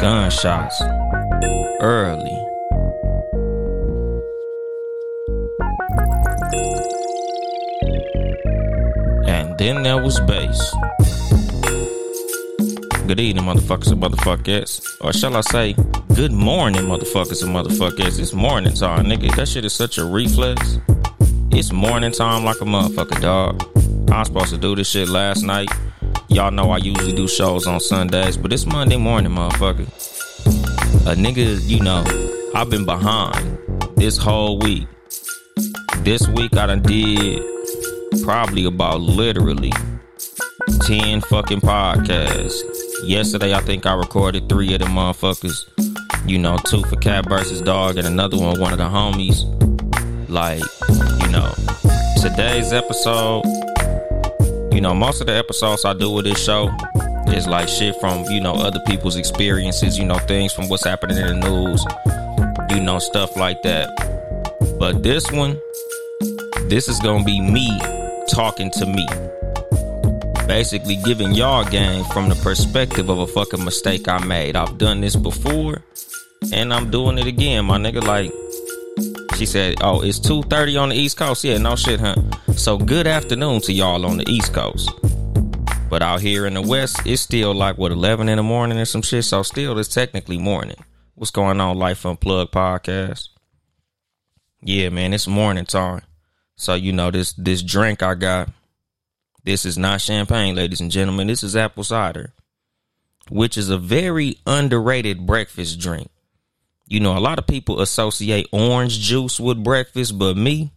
Gunshots. Early. And then there was bass. Good evening, motherfuckers and motherfuckers. Or shall I say, good morning, motherfuckers and motherfuckers. It's morning time, nigga. That shit is such a reflex. It's morning time like a motherfucker, dog. I'm supposed to do this shit last night. Y'all know I usually do shows on Sundays, but it's Monday morning, motherfucker. A nigga, you know, I've been behind this whole week. This week I done did probably about literally 10 fucking podcasts. Yesterday, I think I recorded three of the motherfuckers. You know, two for Cat versus Dog and another one, one of the homies. Like, you know, today's episode, you know, most of the episodes I do with this show is like shit from, you know, other people's experiences, you know, things from what's happening in the news, you know, stuff like that. But this one, this is gonna be me talking to me. Basically giving y'all game from the perspective of a fucking mistake I made. I've done this before and I'm doing it again, my nigga. Like she said, Oh, it's 2:30 on the East Coast. Yeah, no shit, huh? So good afternoon to y'all on the East Coast. But out here in the West, it's still like what 11 in the morning or some shit. So still, it's technically morning. What's going on, Life Unplugged podcast? Yeah, man, it's morning time. So you know this this drink I got. This is not champagne, ladies and gentlemen. This is apple cider, which is a very underrated breakfast drink. You know, a lot of people associate orange juice with breakfast, but me,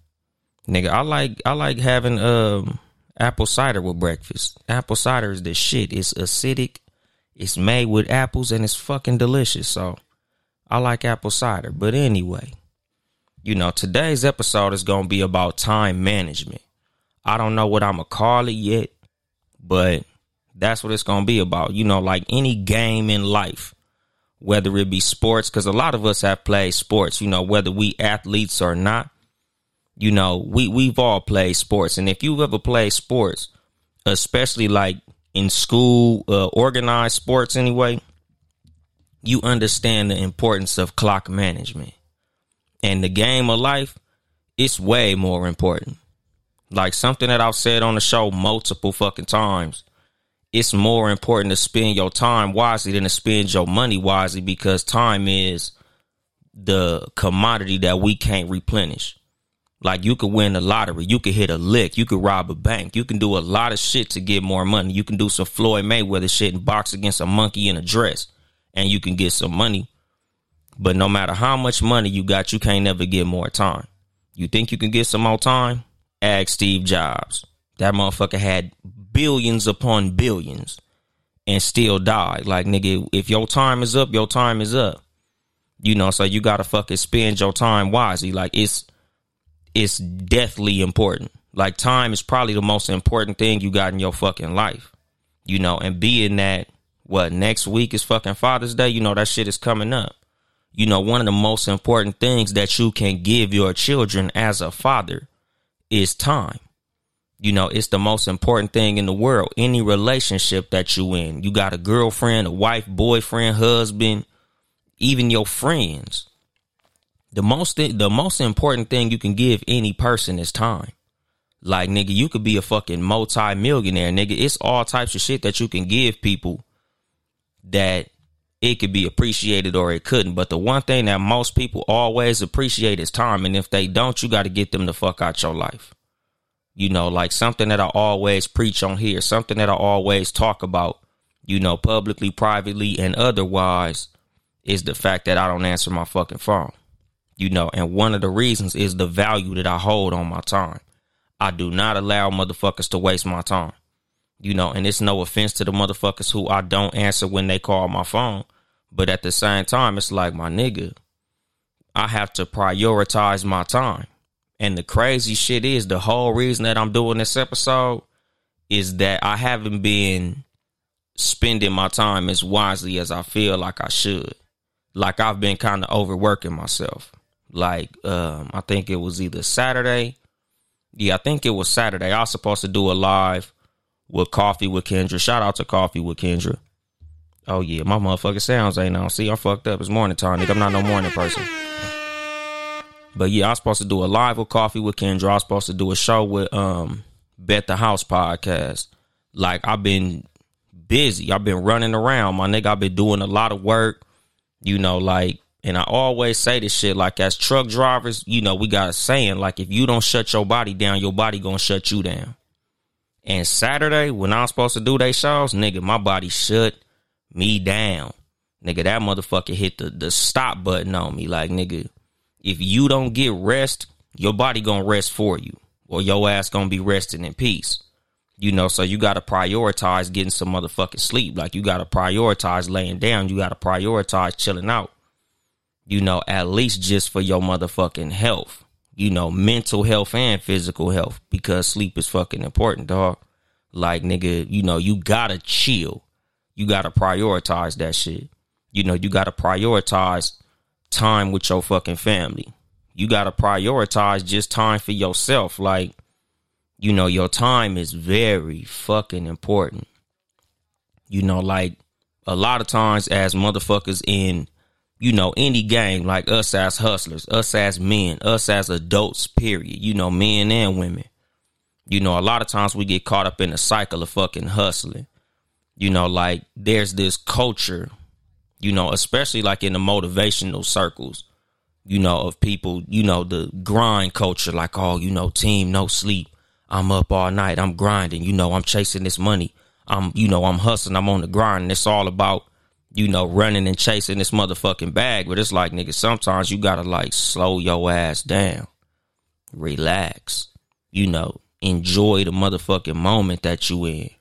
nigga, I like I like having um apple cider with breakfast. Apple cider is the shit. It's acidic. It's made with apples and it's fucking delicious. So I like apple cider. But anyway, you know, today's episode is going to be about time management. I don't know what I'm going to call it yet, but that's what it's going to be about. You know, like any game in life, whether it be sports, because a lot of us have played sports, you know, whether we athletes or not, you know, we, we've all played sports. And if you've ever played sports, especially like in school, uh, organized sports anyway, you understand the importance of clock management. And the game of life, it's way more important. Like something that I've said on the show multiple fucking times. It's more important to spend your time wisely than to spend your money wisely because time is the commodity that we can't replenish. Like you could win the lottery, you could hit a lick, you could rob a bank, you can do a lot of shit to get more money. You can do some Floyd Mayweather shit and box against a monkey in a dress, and you can get some money. But no matter how much money you got, you can't never get more time. You think you can get some more time? Ask Steve Jobs. That motherfucker had billions upon billions and still died. Like, nigga, if your time is up, your time is up. You know, so you gotta fucking spend your time wisely. Like, it's it's deathly important. Like, time is probably the most important thing you got in your fucking life. You know, and being that what next week is fucking Father's Day, you know, that shit is coming up you know, one of the most important things that you can give your children as a father is time. You know, it's the most important thing in the world. Any relationship that you in, you got a girlfriend, a wife, boyfriend, husband, even your friends. The most the most important thing you can give any person is time. Like nigga, you could be a fucking multi-millionaire, nigga. It's all types of shit that you can give people that it could be appreciated or it couldn't. But the one thing that most people always appreciate is time. And if they don't, you got to get them the fuck out your life. You know, like something that I always preach on here, something that I always talk about, you know, publicly, privately, and otherwise, is the fact that I don't answer my fucking phone. You know, and one of the reasons is the value that I hold on my time. I do not allow motherfuckers to waste my time. You know, and it's no offense to the motherfuckers who I don't answer when they call my phone. But at the same time, it's like my nigga, I have to prioritize my time. And the crazy shit is the whole reason that I'm doing this episode is that I haven't been spending my time as wisely as I feel like I should. Like I've been kind of overworking myself. Like um, I think it was either Saturday. Yeah, I think it was Saturday. I was supposed to do a live with Coffee with Kendra. Shout out to Coffee with Kendra. Oh yeah, my motherfucking sounds ain't on. See, I'm fucked up. It's morning time, nigga. I'm not no morning person. But yeah, I was supposed to do a live with Coffee with Kendra. I was supposed to do a show with um Bet the House podcast. Like I've been busy. I've been running around, my nigga. I've been doing a lot of work. You know, like and I always say this shit like as truck drivers, you know, we got a saying like if you don't shut your body down, your body gonna shut you down. And Saturday, when I was supposed to do they shows, nigga, my body shut me down. Nigga, that motherfucker hit the, the stop button on me. Like, nigga, if you don't get rest, your body gonna rest for you, or your ass gonna be resting in peace. You know, so you gotta prioritize getting some motherfucking sleep. Like you gotta prioritize laying down. You gotta prioritize chilling out. You know, at least just for your motherfucking health. You know, mental health and physical health because sleep is fucking important, dog. Like nigga, you know, you gotta chill. You gotta prioritize that shit. You know, you gotta prioritize time with your fucking family. You got to prioritize just time for yourself. Like, you know, your time is very fucking important. You know, like a lot of times as motherfuckers in, you know, any game, like us as hustlers, us as men, us as adults, period, you know, men and women. You know, a lot of times we get caught up in a cycle of fucking hustling. You know, like there's this culture you know, especially like in the motivational circles, you know, of people, you know, the grind culture, like, oh, you know, team, no sleep. I'm up all night. I'm grinding. You know, I'm chasing this money. I'm, you know, I'm hustling. I'm on the grind. And it's all about, you know, running and chasing this motherfucking bag. But it's like, nigga, sometimes you gotta like slow your ass down, relax, you know, enjoy the motherfucking moment that you in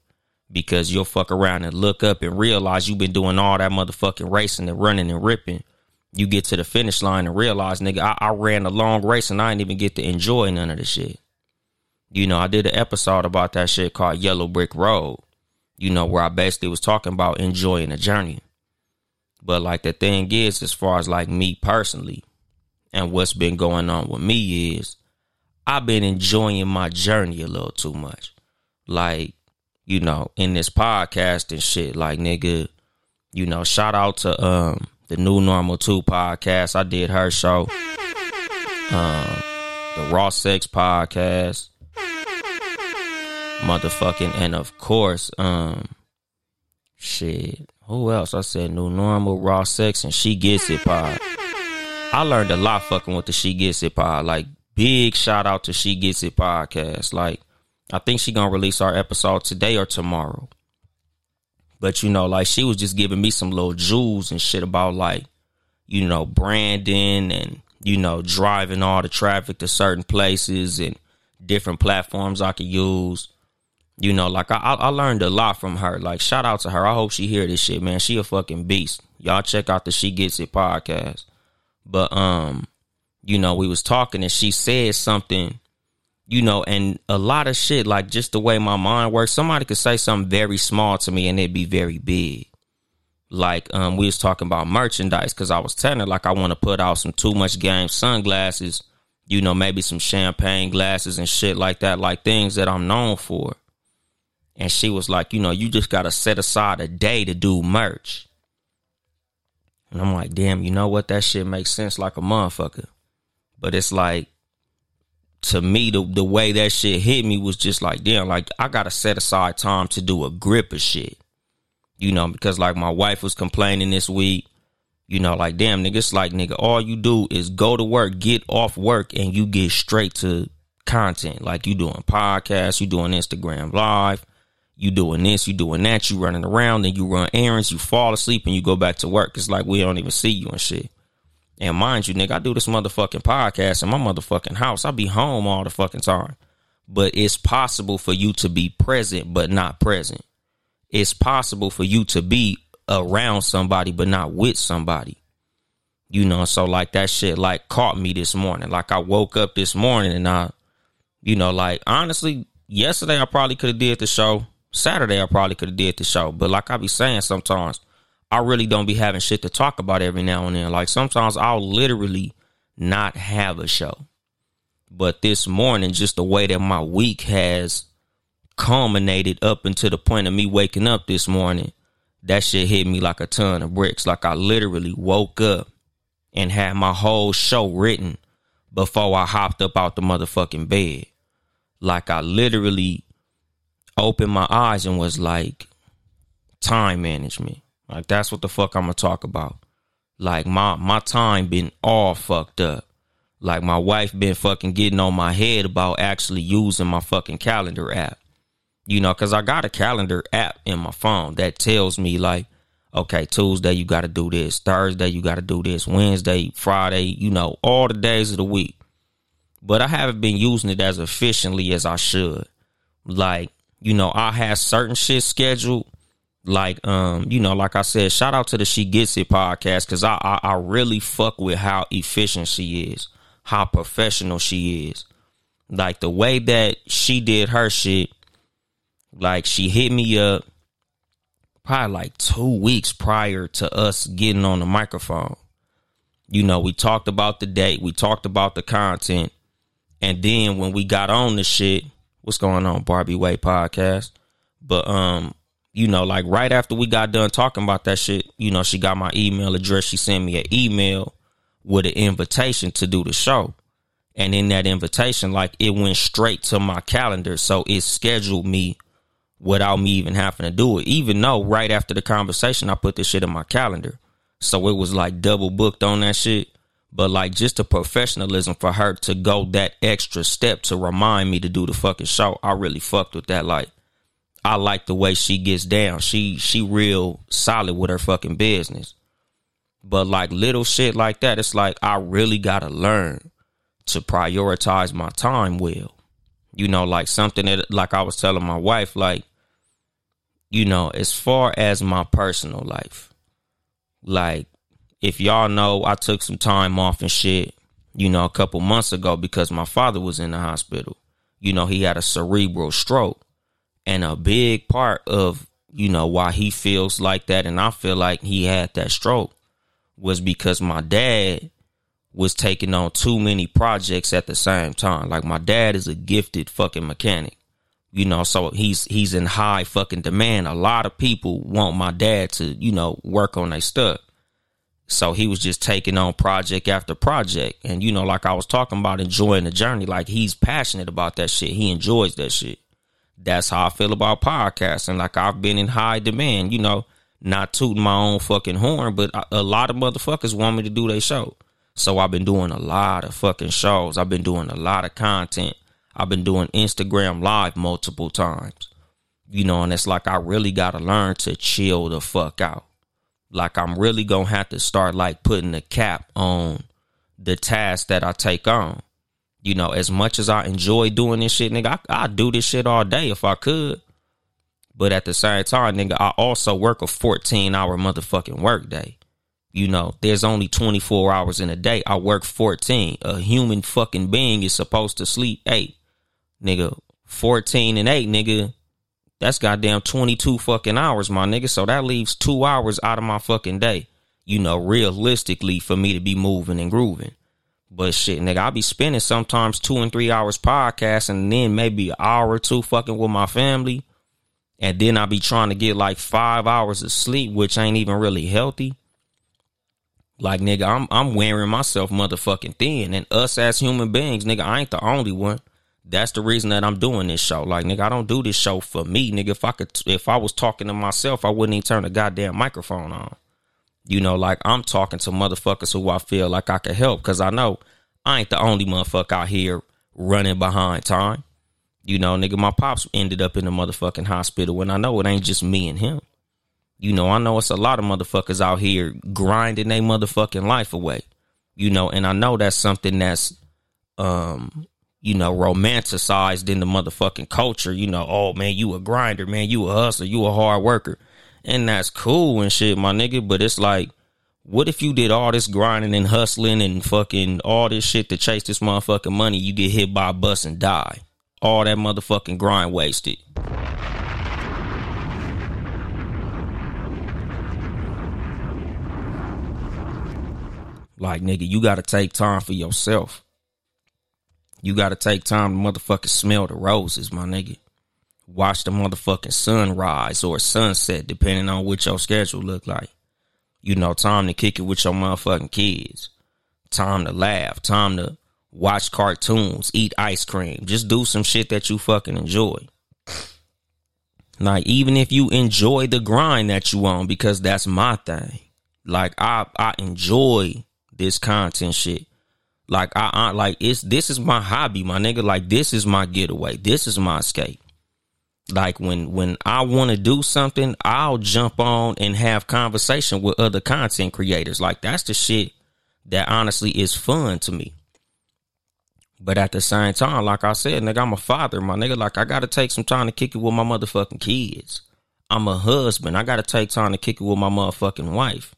because you'll fuck around and look up and realize you've been doing all that motherfucking racing and running and ripping. You get to the finish line and realize, nigga, I, I ran a long race and I didn't even get to enjoy none of the shit. You know, I did an episode about that shit called Yellow Brick Road, you know, where I basically was talking about enjoying the journey. But like the thing is, as far as like me personally and what's been going on with me is I've been enjoying my journey a little too much. Like you know, in this podcast and shit. Like, nigga, you know, shout out to um the New Normal 2 podcast. I did her show. Um, the Raw Sex podcast. Motherfucking, and of course, um, shit. Who else? I said New Normal, Raw Sex, and She Gets It pod. I learned a lot fucking with the She Gets It pod. Like, big shout out to She Gets It podcast. Like, I think she gonna release our episode today or tomorrow. But you know, like she was just giving me some little jewels and shit about like, you know, branding and you know, driving all the traffic to certain places and different platforms I could use. You know, like I, I learned a lot from her. Like, shout out to her. I hope she hear this shit, man. She a fucking beast. Y'all check out the She Gets It podcast. But um, you know, we was talking and she said something you know, and a lot of shit, like just the way my mind works, somebody could say something very small to me and it'd be very big. Like, um, we was talking about merchandise because I was telling her like I want to put out some too much game sunglasses, you know, maybe some champagne glasses and shit like that, like things that I'm known for. And she was like, you know, you just gotta set aside a day to do merch. And I'm like, damn, you know what? That shit makes sense like a motherfucker. But it's like to me, the the way that shit hit me was just like, damn, like I gotta set aside time to do a grip of shit. You know, because like my wife was complaining this week, you know, like damn nigga, it's like nigga, all you do is go to work, get off work, and you get straight to content. Like you doing podcasts, you doing Instagram live, you doing this, you doing that, you running around, and you run errands, you fall asleep and you go back to work. It's like we don't even see you and shit. And mind you, nigga, I do this motherfucking podcast in my motherfucking house. I be home all the fucking time. But it's possible for you to be present but not present. It's possible for you to be around somebody but not with somebody. You know, so like that shit like caught me this morning. Like I woke up this morning and I, you know, like honestly, yesterday I probably could have did the show. Saturday I probably could have did the show. But like I be saying sometimes, I really don't be having shit to talk about every now and then. Like sometimes I'll literally not have a show. But this morning, just the way that my week has culminated up until the point of me waking up this morning, that shit hit me like a ton of bricks. Like I literally woke up and had my whole show written before I hopped up out the motherfucking bed. Like I literally opened my eyes and was like, time management. Like that's what the fuck I'm gonna talk about. Like my my time been all fucked up. Like my wife been fucking getting on my head about actually using my fucking calendar app. You know, cause I got a calendar app in my phone that tells me like, okay, Tuesday you gotta do this, Thursday you gotta do this, Wednesday, Friday, you know, all the days of the week. But I haven't been using it as efficiently as I should. Like, you know, I have certain shit scheduled like um you know like i said shout out to the she gets it podcast because I, I, I really fuck with how efficient she is how professional she is. Like the way that she did her shit like she hit me up probably like two weeks prior to us getting on the microphone. You know we talked about the date we talked about the content and then when we got on the shit what's going on barbie way podcast? But um you know, like right after we got done talking about that shit, you know, she got my email address. She sent me an email with an invitation to do the show. And in that invitation, like it went straight to my calendar. So it scheduled me without me even having to do it. Even though right after the conversation, I put this shit in my calendar. So it was like double booked on that shit. But like just the professionalism for her to go that extra step to remind me to do the fucking show, I really fucked with that. Like, I like the way she gets down. She she real solid with her fucking business. But like little shit like that, it's like I really gotta learn to prioritize my time well. You know, like something that like I was telling my wife, like, you know, as far as my personal life, like if y'all know I took some time off and shit, you know, a couple months ago because my father was in the hospital. You know, he had a cerebral stroke. And a big part of, you know, why he feels like that and I feel like he had that stroke was because my dad was taking on too many projects at the same time. Like my dad is a gifted fucking mechanic. You know, so he's he's in high fucking demand. A lot of people want my dad to, you know, work on their stuff. So he was just taking on project after project. And you know, like I was talking about enjoying the journey, like he's passionate about that shit. He enjoys that shit that's how I feel about podcasting. Like I've been in high demand, you know, not tooting my own fucking horn, but a lot of motherfuckers want me to do their show. So I've been doing a lot of fucking shows. I've been doing a lot of content. I've been doing Instagram live multiple times. You know, and it's like I really got to learn to chill the fuck out. Like I'm really going to have to start like putting a cap on the task that I take on. You know, as much as I enjoy doing this shit, nigga, I, I'd do this shit all day if I could. But at the same time, nigga, I also work a 14 hour motherfucking work day. You know, there's only 24 hours in a day. I work 14. A human fucking being is supposed to sleep eight. Nigga, 14 and eight, nigga. That's goddamn 22 fucking hours, my nigga. So that leaves two hours out of my fucking day. You know, realistically, for me to be moving and grooving. But shit, nigga, I'll be spending sometimes two and three hours podcasting and then maybe an hour or two fucking with my family. And then I'll be trying to get like five hours of sleep, which ain't even really healthy. Like nigga, I'm I'm wearing myself motherfucking thin. And us as human beings, nigga, I ain't the only one. That's the reason that I'm doing this show. Like nigga, I don't do this show for me, nigga. If I could if I was talking to myself, I wouldn't even turn the goddamn microphone on. You know, like I'm talking to motherfuckers who I feel like I could help because I know I ain't the only motherfucker out here running behind time. You know, nigga, my pops ended up in the motherfucking hospital and I know it ain't just me and him. You know, I know it's a lot of motherfuckers out here grinding their motherfucking life away. You know, and I know that's something that's um you know, romanticized in the motherfucking culture. You know, oh man, you a grinder, man, you a hustler, you a hard worker. And that's cool and shit, my nigga. But it's like, what if you did all this grinding and hustling and fucking all this shit to chase this motherfucking money? You get hit by a bus and die. All that motherfucking grind wasted. Like, nigga, you gotta take time for yourself. You gotta take time to motherfucking smell the roses, my nigga. Watch the motherfucking sunrise or sunset, depending on what your schedule look like. You know, time to kick it with your motherfucking kids. Time to laugh. Time to watch cartoons, eat ice cream. Just do some shit that you fucking enjoy. Like, even if you enjoy the grind that you on, because that's my thing. Like, I, I enjoy this content shit. Like I, I like it's this is my hobby, my nigga. Like this is my getaway. This is my escape. Like when when I want to do something, I'll jump on and have conversation with other content creators. Like that's the shit that honestly is fun to me. But at the same time, like I said, nigga, I'm a father, my nigga. Like I gotta take some time to kick it with my motherfucking kids. I'm a husband. I gotta take time to kick it with my motherfucking wife.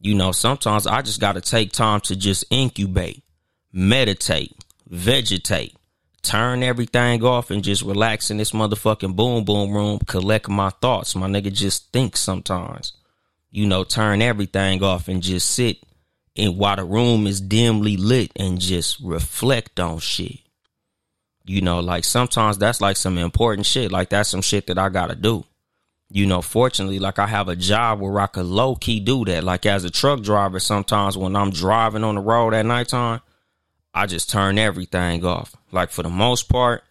You know, sometimes I just gotta take time to just incubate meditate, vegetate, turn everything off and just relax in this motherfucking boom boom room, collect my thoughts. My nigga just think sometimes. You know, turn everything off and just sit and while the room is dimly lit and just reflect on shit. You know, like sometimes that's like some important shit. Like that's some shit that I gotta do. You know, fortunately, like I have a job where I could low key do that. Like as a truck driver, sometimes when I'm driving on the road at nighttime, I just turn everything off. Like for the most part,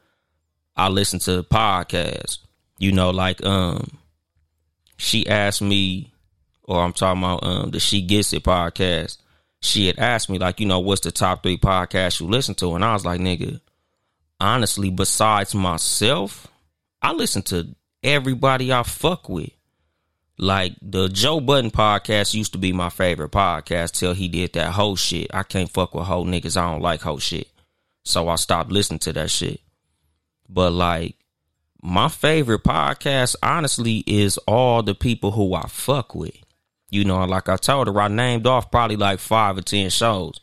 I listen to podcasts. You know, like um she asked me or I'm talking about um the She Gets It podcast. She had asked me, like, you know, what's the top three podcasts you listen to? And I was like, nigga, honestly, besides myself, I listen to everybody I fuck with. Like the Joe Budden podcast used to be my favorite podcast till he did that whole shit. I can't fuck with whole niggas. I don't like whole shit. So I stopped listening to that shit. But like my favorite podcast, honestly, is all the people who I fuck with. You know, like I told her, I named off probably like five or ten shows.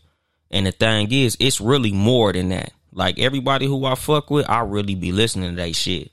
And the thing is, it's really more than that. Like everybody who I fuck with, I really be listening to that shit.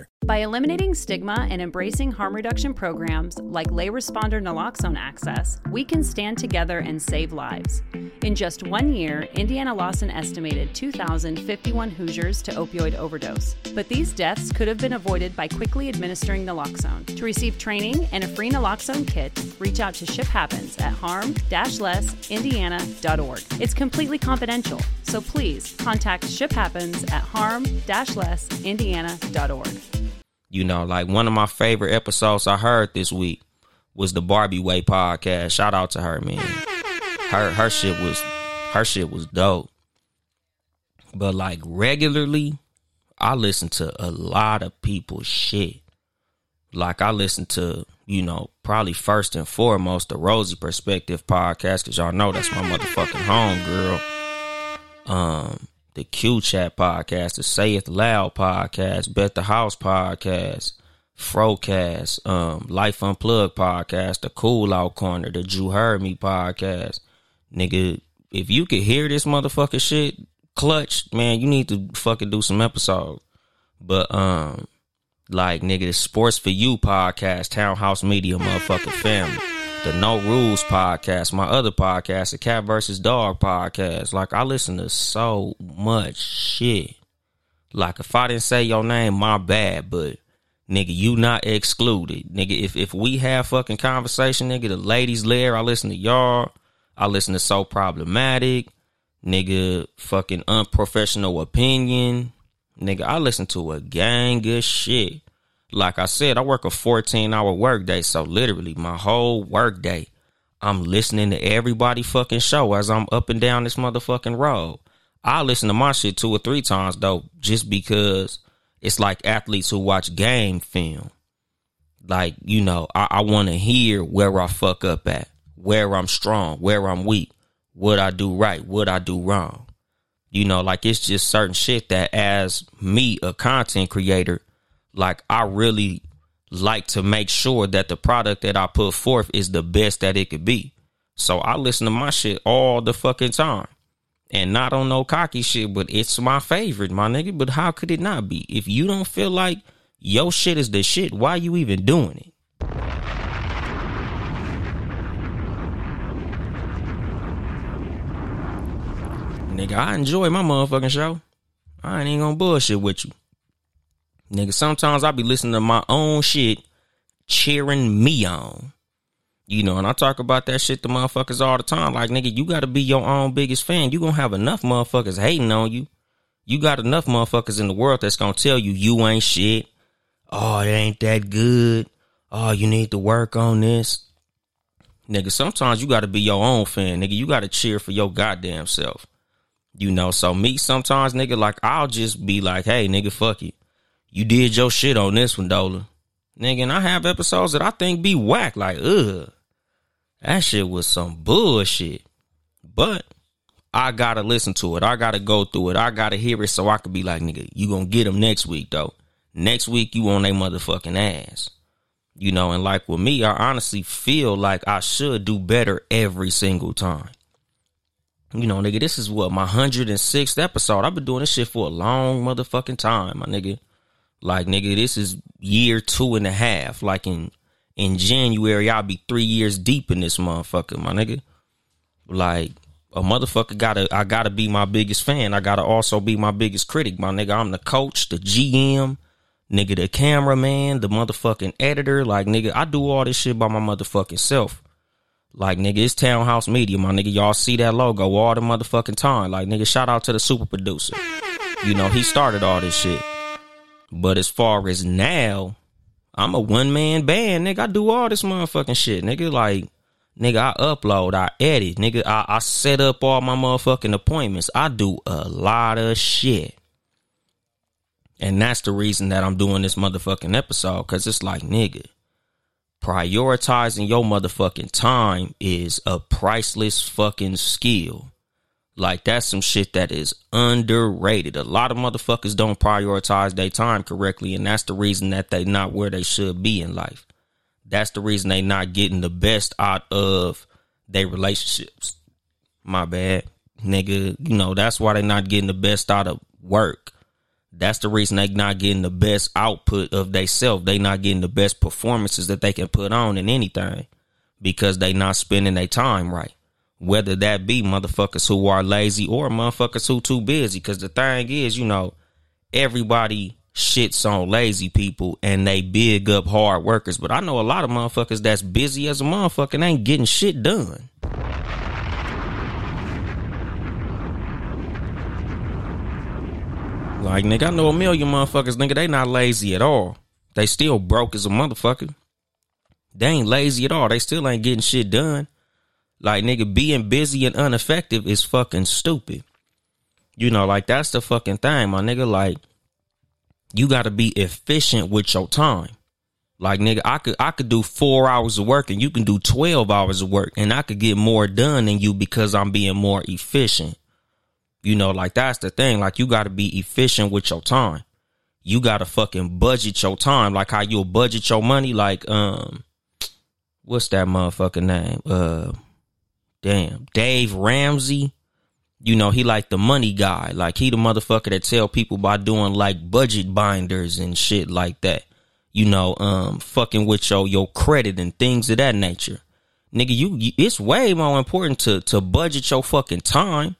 By eliminating stigma and embracing harm reduction programs like lay responder naloxone access, we can stand together and save lives. In just one year, Indiana lost an estimated 2,051 Hoosiers to opioid overdose. But these deaths could have been avoided by quickly administering naloxone. To receive training and a free naloxone kit, reach out to Ship Happens at harm-lessindiana.org. It's completely confidential, so please contact Ship Happens at harm-lessindiana.org. You know, like one of my favorite episodes I heard this week was the Barbie Way podcast. Shout out to her, man. Her her shit was her shit was dope. But like regularly, I listen to a lot of people's shit. Like I listen to, you know, probably first and foremost the Rosie Perspective podcast, cause y'all know that's my motherfucking home girl. Um, the Q Chat podcast, the Say It Loud podcast, Bet the House podcast, Frocast, um, Life Unplugged podcast, the Cool Out Corner, the Drew Heard Me podcast. Nigga, if you could hear this motherfucker shit, clutch, man, you need to fucking do some episodes. But um, like nigga, the Sports for You podcast, Townhouse Media, motherfucking family the No Rules podcast, my other podcast, the Cat versus Dog podcast. Like I listen to so much shit. Like if I didn't say your name, my bad, but nigga, you not excluded. Nigga, if if we have fucking conversation, nigga, the ladies lair, I listen to y'all. I listen to So Problematic, nigga, fucking unprofessional opinion. Nigga, I listen to a gang of shit. Like I said, I work a 14 hour workday. So literally my whole workday, I'm listening to everybody fucking show as I'm up and down this motherfucking road. I listen to my shit two or three times though, just because it's like athletes who watch game film. Like, you know, I, I want to hear where I fuck up at, where I'm strong, where I'm weak, what I do right, what I do wrong. You know, like it's just certain shit that as me, a content creator, like I really like to make sure that the product that I put forth is the best that it could be. So I listen to my shit all the fucking time. And not on no cocky shit, but it's my favorite, my nigga. But how could it not be? If you don't feel like your shit is the shit, why you even doing it? Nigga, I enjoy my motherfucking show. I ain't even gonna bullshit with you. Nigga, sometimes I be listening to my own shit cheering me on. You know, and I talk about that shit to motherfuckers all the time. Like, nigga, you gotta be your own biggest fan. You gonna have enough motherfuckers hating on you. You got enough motherfuckers in the world that's gonna tell you you ain't shit. Oh, it ain't that good. Oh, you need to work on this. Nigga, sometimes you gotta be your own fan. Nigga, you gotta cheer for your goddamn self. You know, so me sometimes, nigga, like I'll just be like, hey, nigga, fuck it. You did your shit on this one, Dola. Nigga, and I have episodes that I think be whack, like, ugh. That shit was some bullshit. But I gotta listen to it. I gotta go through it. I gotta hear it so I could be like, nigga, you gonna get them next week though. Next week you on a motherfucking ass. You know, and like with me, I honestly feel like I should do better every single time. You know, nigga, this is what my 106th episode. I've been doing this shit for a long motherfucking time, my nigga. Like, nigga, this is year two and a half. Like in in January, I'll be three years deep in this motherfucker, my nigga. Like a motherfucker gotta I gotta be my biggest fan. I gotta also be my biggest critic, my nigga. I'm the coach, the GM, nigga, the cameraman, the motherfucking editor. Like nigga, I do all this shit by my motherfucking self. Like nigga, it's Townhouse Media, my nigga. Y'all see that logo all the motherfucking time. Like nigga, shout out to the super producer. You know, he started all this shit. But as far as now, I'm a one man band, nigga. I do all this motherfucking shit, nigga. Like, nigga, I upload, I edit, nigga. I, I set up all my motherfucking appointments. I do a lot of shit. And that's the reason that I'm doing this motherfucking episode. Cause it's like, nigga, prioritizing your motherfucking time is a priceless fucking skill. Like that's some shit that is underrated. A lot of motherfuckers don't prioritize their time correctly, and that's the reason that they not where they should be in life. That's the reason they not getting the best out of their relationships. My bad, nigga. You know that's why they not getting the best out of work. That's the reason they not getting the best output of they self. They not getting the best performances that they can put on in anything because they not spending their time right whether that be motherfuckers who are lazy or motherfuckers who too busy. Cause the thing is, you know, everybody shits on lazy people and they big up hard workers. But I know a lot of motherfuckers that's busy as a motherfucker ain't getting shit done. Like nigga, I know a million motherfuckers, nigga, they not lazy at all. They still broke as a motherfucker. They ain't lazy at all. They still ain't getting shit done. Like nigga, being busy and ineffective is fucking stupid. You know, like that's the fucking thing, my nigga. Like, you gotta be efficient with your time. Like nigga, I could I could do four hours of work and you can do twelve hours of work, and I could get more done than you because I'm being more efficient. You know, like that's the thing. Like you gotta be efficient with your time. You gotta fucking budget your time, like how you'll budget your money. Like, um, what's that motherfucking name? Uh damn, Dave Ramsey, you know, he like the money guy. Like he the motherfucker that tell people by doing like budget binders and shit like that. You know, um, fucking with your your credit and things of that nature. Nigga, you, you it's way more important to to budget your fucking time.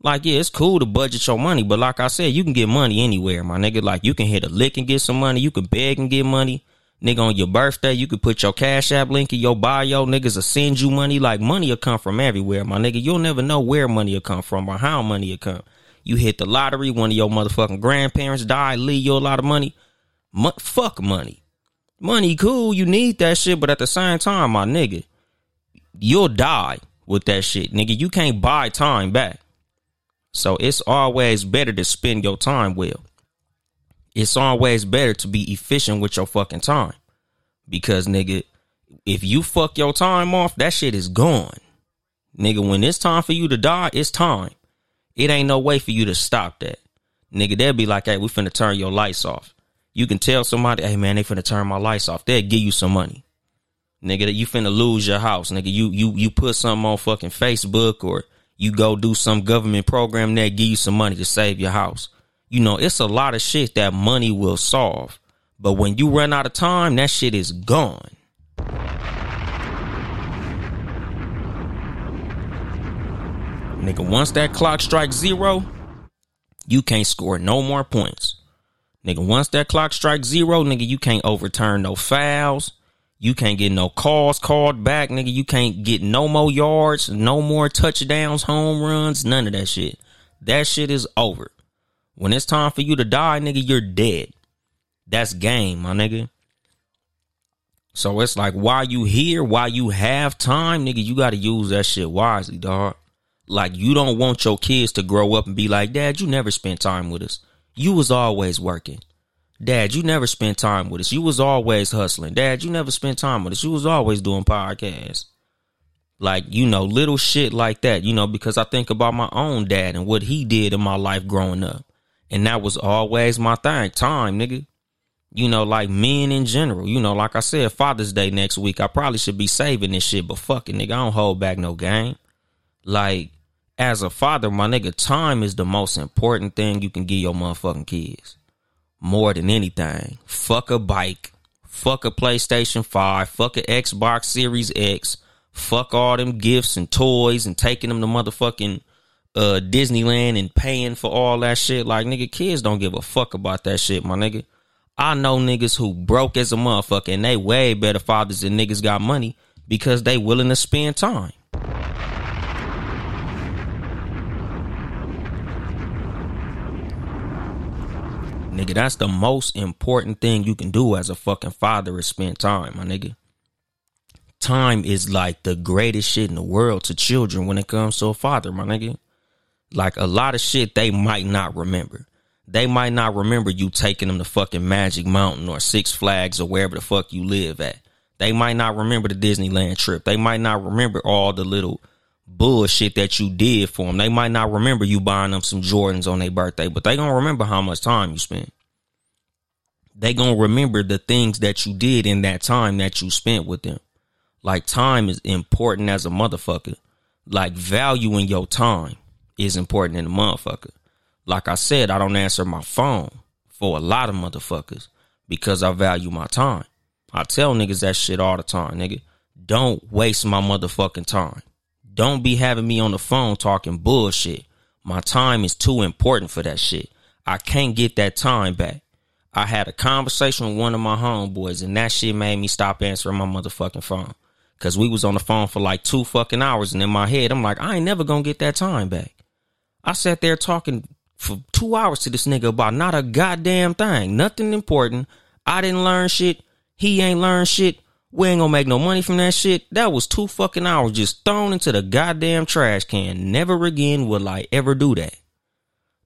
Like, yeah, it's cool to budget your money, but like I said, you can get money anywhere, my nigga. Like you can hit a lick and get some money, you can beg and get money. Nigga, on your birthday, you could put your Cash App link in your bio. Niggas will send you money. Like, money will come from everywhere, my nigga. You'll never know where money will come from or how money will come. You hit the lottery, one of your motherfucking grandparents died, leave you a lot of money. Mo- fuck money. Money cool, you need that shit, but at the same time, my nigga, you'll die with that shit. Nigga, you can't buy time back. So it's always better to spend your time well it's always better to be efficient with your fucking time. Because nigga, if you fuck your time off, that shit is gone. Nigga, when it's time for you to die, it's time. It ain't no way for you to stop that. Nigga, they'll be like, hey, we finna turn your lights off. You can tell somebody, hey man, they finna turn my lights off. They'll give you some money. Nigga, that you finna lose your house. Nigga, you you you put something on fucking Facebook or you go do some government program that give you some money to save your house you know, it's a lot of shit that money will solve. But when you run out of time, that shit is gone. Nigga, once that clock strikes zero, you can't score no more points. Nigga, once that clock strikes zero, nigga, you can't overturn no fouls. You can't get no calls called back, nigga. You can't get no more yards, no more touchdowns, home runs, none of that shit. That shit is over. When it's time for you to die, nigga, you're dead. That's game, my nigga. So it's like while you here, while you have time, nigga, you gotta use that shit wisely, dog. Like you don't want your kids to grow up and be like, Dad, you never spent time with us. You was always working. Dad, you never spent time with us. You was always hustling. Dad, you never spent time with us. You was always doing podcasts. Like, you know, little shit like that, you know, because I think about my own dad and what he did in my life growing up. And that was always my thing. Time, nigga. You know, like men in general. You know, like I said, Father's Day next week. I probably should be saving this shit, but fuck it, nigga. I don't hold back no game. Like, as a father, my nigga, time is the most important thing you can give your motherfucking kids. More than anything. Fuck a bike. Fuck a PlayStation 5. Fuck a Xbox Series X. Fuck all them gifts and toys and taking them to motherfucking uh Disneyland and paying for all that shit. Like nigga, kids don't give a fuck about that shit, my nigga. I know niggas who broke as a motherfucker and they way better fathers than niggas got money because they willing to spend time. Nigga, that's the most important thing you can do as a fucking father is spend time, my nigga. Time is like the greatest shit in the world to children when it comes to a father, my nigga. Like a lot of shit they might not remember. They might not remember you taking them to fucking Magic Mountain or Six Flags or wherever the fuck you live at. They might not remember the Disneyland trip. They might not remember all the little bullshit that you did for them. They might not remember you buying them some Jordans on their birthday, but they gonna remember how much time you spent. They gonna remember the things that you did in that time that you spent with them. Like time is important as a motherfucker. Like valuing your time is important in a motherfucker. Like I said, I don't answer my phone for a lot of motherfuckers because I value my time. I tell niggas that shit all the time, nigga. Don't waste my motherfucking time. Don't be having me on the phone talking bullshit. My time is too important for that shit. I can't get that time back. I had a conversation with one of my homeboys and that shit made me stop answering my motherfucking phone. Cause we was on the phone for like two fucking hours and in my head, I'm like, I ain't never gonna get that time back. I sat there talking for two hours to this nigga about not a goddamn thing, nothing important. I didn't learn shit. He ain't learned shit. We ain't gonna make no money from that shit. That was two fucking hours just thrown into the goddamn trash can. Never again will I ever do that.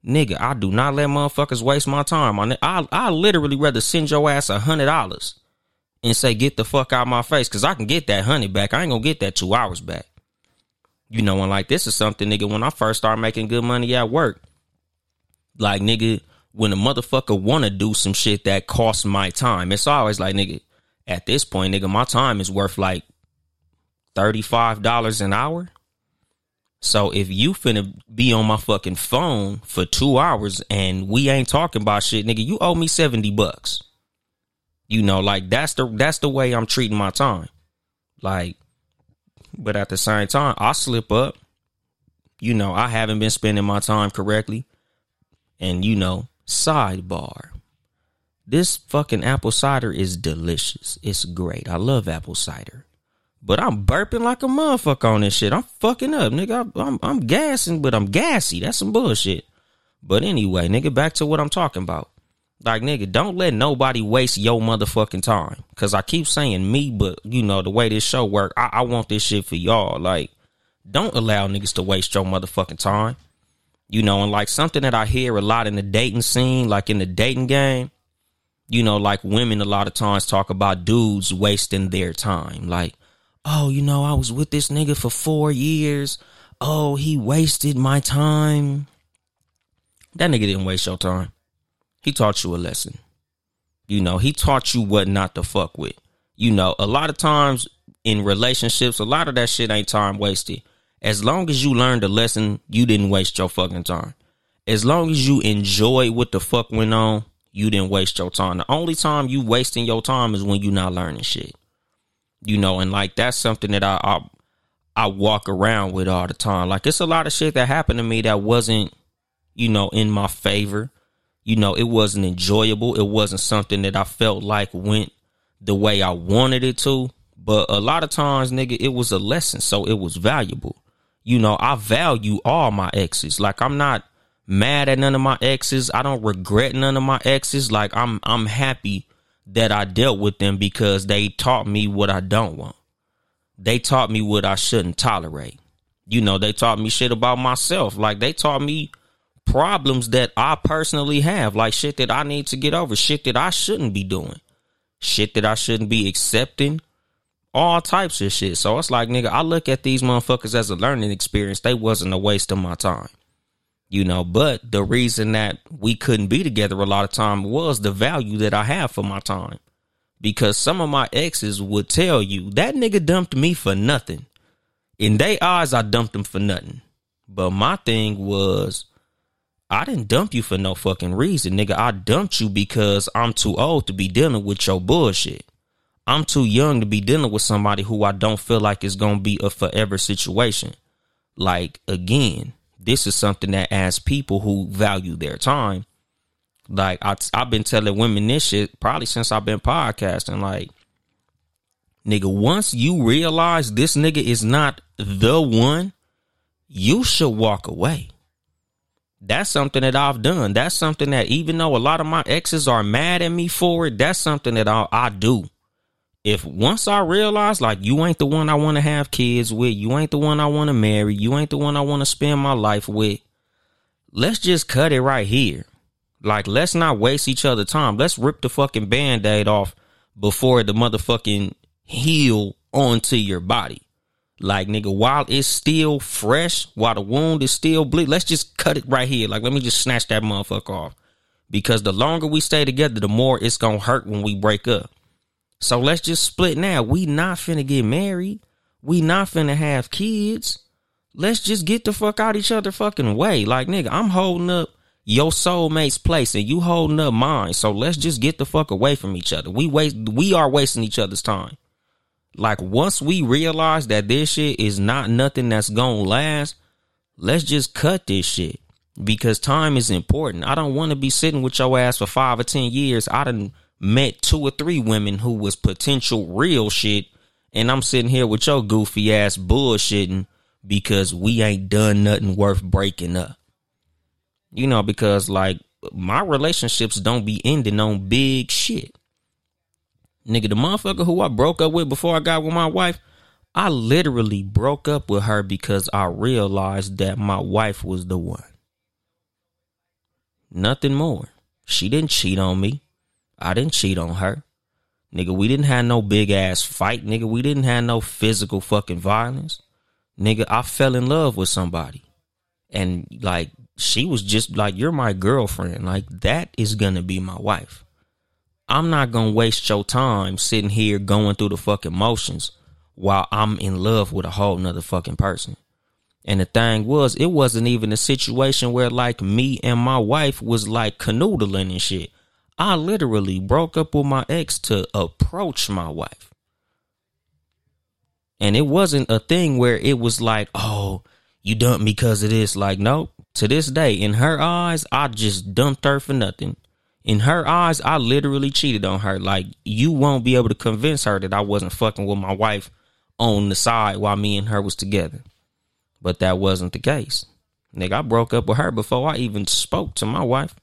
Nigga, I do not let motherfuckers waste my time on it. I I literally rather send your ass a hundred dollars and say get the fuck out my face because I can get that honey back. I ain't gonna get that two hours back. You know, and like this is something, nigga, when I first started making good money at work, like nigga, when a motherfucker wanna do some shit that costs my time, it's always like, nigga, at this point, nigga, my time is worth like $35 an hour. So if you finna be on my fucking phone for two hours and we ain't talking about shit, nigga, you owe me 70 bucks. You know, like that's the that's the way I'm treating my time. Like but at the same time, I slip up. You know, I haven't been spending my time correctly. And, you know, sidebar. This fucking apple cider is delicious. It's great. I love apple cider. But I'm burping like a motherfucker on this shit. I'm fucking up, nigga. I'm, I'm, gassing, but I'm gassy. That's some bullshit. But anyway, nigga, back to what I'm talking about. Like, nigga, don't let nobody waste your motherfucking time. Cause I keep saying me, but you know, the way this show work, I, I want this shit for y'all. Like, don't allow niggas to waste your motherfucking time. You know, and like something that I hear a lot in the dating scene, like in the dating game, you know, like women a lot of times talk about dudes wasting their time. Like, oh, you know, I was with this nigga for four years. Oh, he wasted my time. That nigga didn't waste your time. He taught you a lesson. You know, he taught you what not to fuck with. You know, a lot of times in relationships, a lot of that shit ain't time wasted. As long as you learned a lesson, you didn't waste your fucking time. As long as you enjoy what the fuck went on, you didn't waste your time. The only time you wasting your time is when you not learning shit you know, and like that's something that I, I I walk around with all the time. Like it's a lot of shit that happened to me that wasn't, you know, in my favor. You know, it wasn't enjoyable. It wasn't something that I felt like went the way I wanted it to. But a lot of times, nigga, it was a lesson, so it was valuable. You know, I value all my exes. Like I'm not mad at none of my exes. I don't regret none of my exes. Like I'm I'm happy that I dealt with them because they taught me what I don't want. They taught me what I shouldn't tolerate. You know, they taught me shit about myself. Like they taught me problems that I personally have, like shit that I need to get over, shit that I shouldn't be doing, shit that I shouldn't be accepting, all types of shit. So it's like, nigga, I look at these motherfuckers as a learning experience. They wasn't a waste of my time you know but the reason that we couldn't be together a lot of time was the value that i have for my time because some of my exes would tell you that nigga dumped me for nothing in their eyes i dumped him for nothing but my thing was i didn't dump you for no fucking reason nigga i dumped you because i'm too old to be dealing with your bullshit i'm too young to be dealing with somebody who i don't feel like is gonna be a forever situation like again this is something that as people who value their time, like I, I've been telling women this shit probably since I've been podcasting. Like, nigga, once you realize this nigga is not the one, you should walk away. That's something that I've done. That's something that even though a lot of my exes are mad at me for it, that's something that I, I do if once I realize like you ain't the one I want to have kids with, you ain't the one I want to marry, you ain't the one I want to spend my life with, let's just cut it right here. Like let's not waste each other time. Let's rip the fucking band-aid off before the motherfucking heal onto your body. Like nigga, while it's still fresh, while the wound is still bleed, let's just cut it right here. Like let me just snatch that motherfucker off. Because the longer we stay together, the more it's gonna hurt when we break up. So let's just split now. We not finna get married. We not finna have kids. Let's just get the fuck out each other fucking way. Like nigga, I'm holding up your soulmate's place and you holding up mine. So let's just get the fuck away from each other. We waste we are wasting each other's time. Like once we realize that this shit is not nothing that's gonna last, let's just cut this shit. Because time is important. I don't want to be sitting with your ass for five or ten years. I done met two or three women who was potential real shit, and I'm sitting here with your goofy ass bullshitting because we ain't done nothing worth breaking up. You know, because like my relationships don't be ending on big shit. Nigga, the motherfucker who I broke up with before I got with my wife, I literally broke up with her because I realized that my wife was the one. Nothing more. She didn't cheat on me. I didn't cheat on her. Nigga, we didn't have no big ass fight, nigga. We didn't have no physical fucking violence. Nigga, I fell in love with somebody. And like she was just like, You're my girlfriend. Like, that is gonna be my wife. I'm not gonna waste your time sitting here going through the fucking motions while I'm in love with a whole nother fucking person. And the thing was, it wasn't even a situation where like me and my wife was like canoodling and shit. I literally broke up with my ex to approach my wife. And it wasn't a thing where it was like, oh, you dumped me because of this. Like, no, to this day, in her eyes, I just dumped her for nothing. In her eyes, I literally cheated on her. Like you won't be able to convince her that I wasn't fucking with my wife on the side while me and her was together. But that wasn't the case. Nigga, I broke up with her before I even spoke to my wife.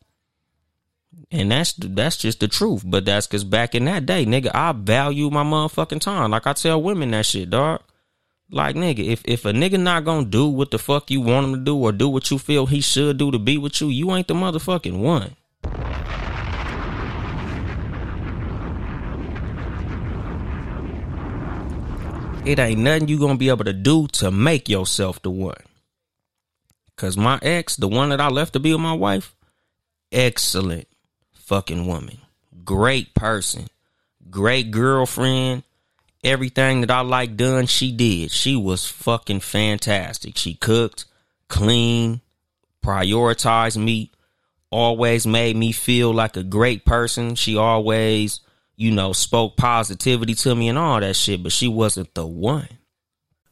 And that's that's just the truth. But that's cause back in that day, nigga, I value my motherfucking time. Like I tell women that shit, dog. Like nigga, if if a nigga not gonna do what the fuck you want him to do or do what you feel he should do to be with you, you ain't the motherfucking one. It ain't nothing you gonna be able to do to make yourself the one. Cause my ex, the one that I left to be with my wife, excellent fucking woman. Great person. Great girlfriend everything that I like done, she did. She was fucking fantastic. She cooked, clean, prioritized me, always made me feel like a great person. She always, you know, spoke positivity to me and all that shit, but she wasn't the one.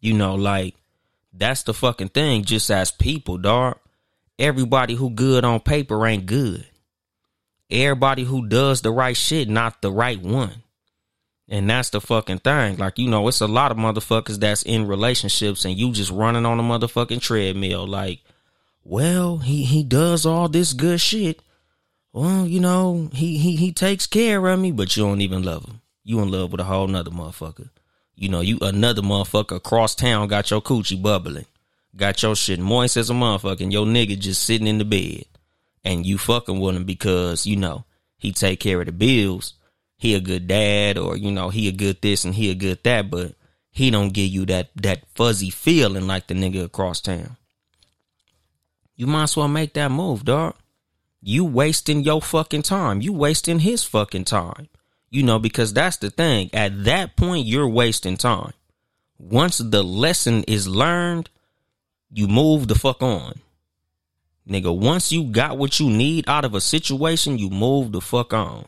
You know, like that's the fucking thing. Just as people, dog. Everybody who good on paper ain't good. Everybody who does the right shit, not the right one. And that's the fucking thing. Like, you know, it's a lot of motherfuckers that's in relationships and you just running on a motherfucking treadmill. Like, well, he, he does all this good shit. Well, you know, he, he, he takes care of me, but you don't even love him. You in love with a whole nother motherfucker. You know, you another motherfucker across town got your coochie bubbling. Got your shit moist as a motherfucker and your nigga just sitting in the bed. And you fucking with him because, you know, he take care of the bills. He a good dad or, you know, he a good this and he a good that, but he don't give you that that fuzzy feeling like the nigga across town. You might as well make that move, dog. You wasting your fucking time. You wasting his fucking time. You know, because that's the thing. At that point, you're wasting time. Once the lesson is learned, you move the fuck on. Nigga, once you got what you need out of a situation, you move the fuck on.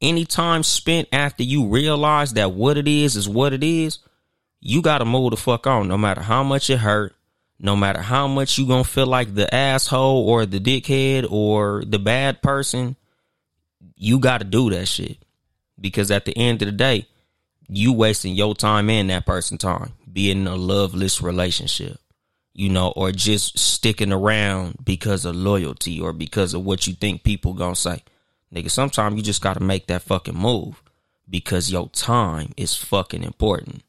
Any time spent after you realize that what it is is what it is, you gotta move the fuck on, no matter how much it hurt, no matter how much you gonna feel like the asshole or the dickhead or the bad person, you gotta do that shit. Because at the end of the day, you wasting your time and that person's time being in a loveless relationship, you know, or just sticking around because of loyalty or because of what you think people gonna say. Nigga, sometimes you just gotta make that fucking move because your time is fucking important.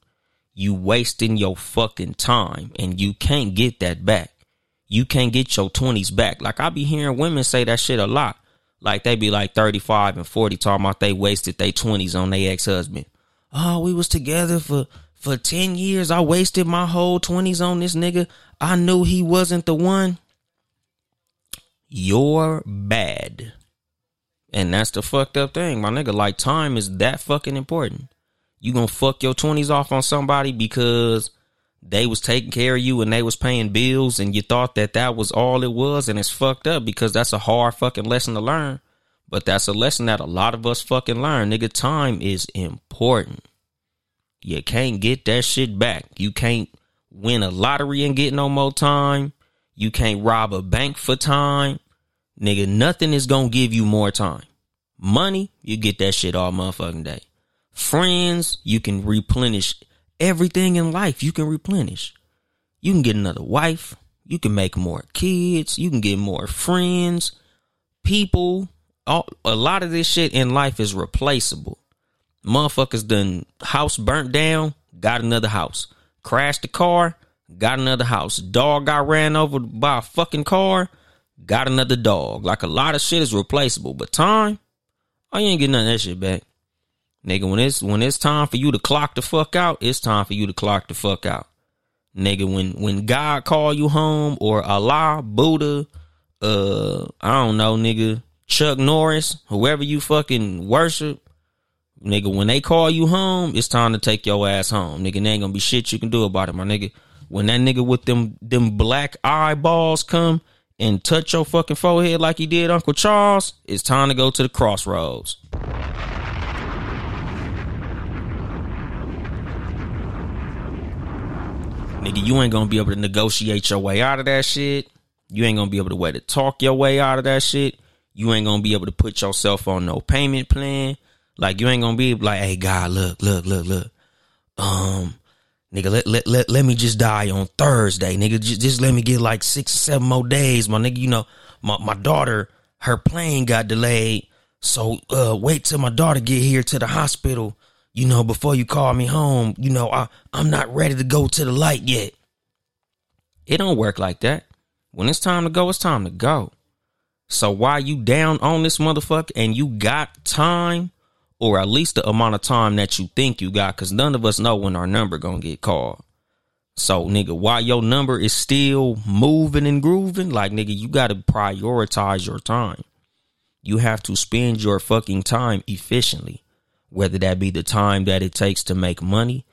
You wasting your fucking time and you can't get that back. You can't get your 20s back. Like I be hearing women say that shit a lot. Like they be like 35 and 40 talking about they wasted their 20s on their ex-husband. Oh, we was together for for 10 years. I wasted my whole 20s on this nigga. I knew he wasn't the one. You're bad. And that's the fucked up thing, my nigga. Like time is that fucking important. You gonna fuck your 20s off on somebody because they was taking care of you and they was paying bills and you thought that that was all it was and it's fucked up because that's a hard fucking lesson to learn. But that's a lesson that a lot of us fucking learn. Nigga, time is important. You can't get that shit back. You can't win a lottery and get no more time. You can't rob a bank for time. Nigga, nothing is gonna give you more time. Money, you get that shit all motherfucking day. Friends, you can replenish everything in life. You can replenish. You can get another wife. You can make more kids. You can get more friends. people, all, a lot of this shit in life is replaceable. Motherfuckers done house burnt down, got another house. Crashed the car, got another house. Dog got ran over by a fucking car, got another dog. Like a lot of shit is replaceable, but time, I ain't getting none of that shit back. Nigga, when it's when it's time for you to clock the fuck out, it's time for you to clock the fuck out. Nigga, when when God call you home or Allah, Buddha, uh, I don't know, nigga, Chuck Norris, whoever you fucking worship, nigga, when they call you home, it's time to take your ass home. Nigga, there ain't gonna be shit you can do about it, my nigga. When that nigga with them them black eyeballs come and touch your fucking forehead like he did Uncle Charles, it's time to go to the crossroads. Nigga, you ain't gonna be able to negotiate your way out of that shit. You ain't gonna be able to way to talk your way out of that shit. You ain't gonna be able to put yourself on no payment plan. Like you ain't gonna be like, hey God, look, look, look, look. Um, nigga, let let let, let me just die on Thursday, nigga. Just, just let me get like six or seven more days, my nigga. You know, my my daughter, her plane got delayed, so uh, wait till my daughter get here to the hospital you know, before you call me home, you know, I, I'm not ready to go to the light yet. It don't work like that. When it's time to go, it's time to go. So why you down on this motherfucker and you got time or at least the amount of time that you think you got because none of us know when our number gonna get called. So nigga, while your number is still moving and grooving, like nigga, you gotta prioritize your time. You have to spend your fucking time efficiently whether that be the time that it takes to make money,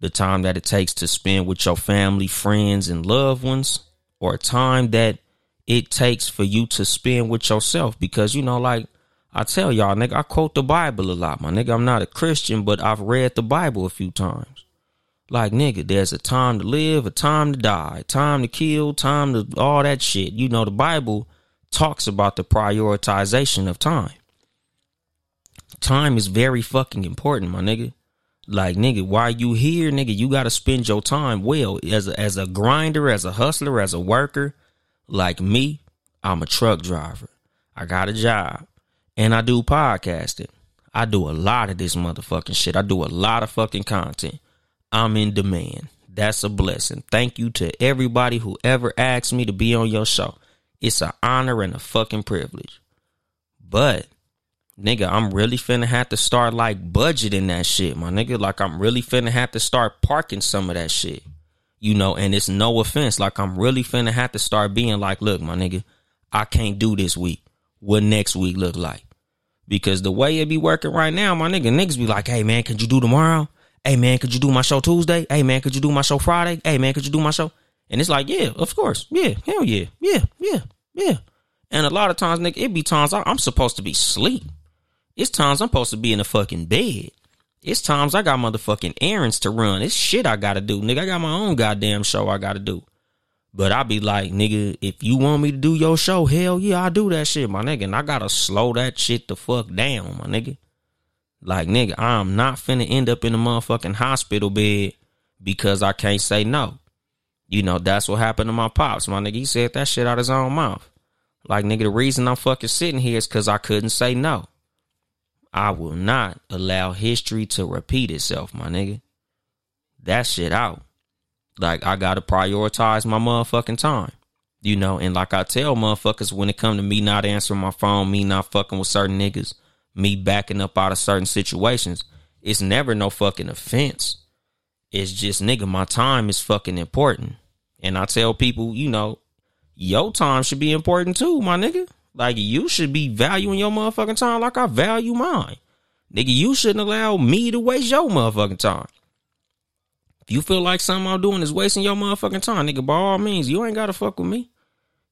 the time that it takes to spend with your family, friends, and loved ones, or time that it takes for you to spend with yourself. Because, you know, like I tell y'all, nigga, I quote the Bible a lot, my nigga. I'm not a Christian, but I've read the Bible a few times. Like, nigga, there's a time to live, a time to die, time to kill, time to all that shit. You know, the Bible talks about the prioritization of time time is very fucking important, my nigga. Like nigga, while you here, nigga, you gotta spend your time well. As a, as a grinder, as a hustler, as a worker, like me, I'm a truck driver. I got a job, and I do podcasting. I do a lot of this motherfucking shit. I do a lot of fucking content. I'm in demand. That's a blessing. Thank you to everybody who ever asked me to be on your show. It's an honor and a fucking privilege. But nigga, I'm really finna have to start like budgeting that shit, my nigga. Like I'm really finna have to start parking some of that shit. You know, and it's no offense. Like I'm really finna have to start being like, look, my nigga, I can't do this week. What next week look like? Because the way it be working right now, my nigga, niggas be like, hey man, could you do tomorrow? Hey man, could you do my show Tuesday? Hey man, could you do my show Friday? Hey man, could you do my show? And it's like, yeah, of course. Yeah, hell yeah. Yeah, yeah, yeah. And a lot of times, nigga, it be times I'm supposed to be asleep. It's times I'm supposed to be in the fucking bed. It's times I got motherfucking errands to run. It's shit I gotta do. Nigga, I got my own goddamn show I gotta do. But I be like, nigga, if you want me to do your show, hell yeah, I do that shit, my nigga. And I gotta slow that shit the fuck down, my nigga. Like, nigga, I'm not finna end up in a motherfucking hospital bed because I can't say no. You know, that's what happened to my pops, my nigga. He said that shit out his own mouth. Like, nigga, the reason I'm fucking sitting here is because I couldn't say no. I will not allow history to repeat itself, my nigga. That shit out. Like I gotta prioritize my motherfucking time. You know, and like I tell motherfuckers when it come to me not answering my phone, me not fucking with certain niggas, me backing up out of certain situations, it's never no fucking offense. It's just nigga, my time is fucking important. And I tell people, you know, your time should be important too, my nigga. Like you should be valuing your motherfucking time like I value mine. Nigga, you shouldn't allow me to waste your motherfucking time. If you feel like something I'm doing is wasting your motherfucking time, nigga, by all means, you ain't gotta fuck with me.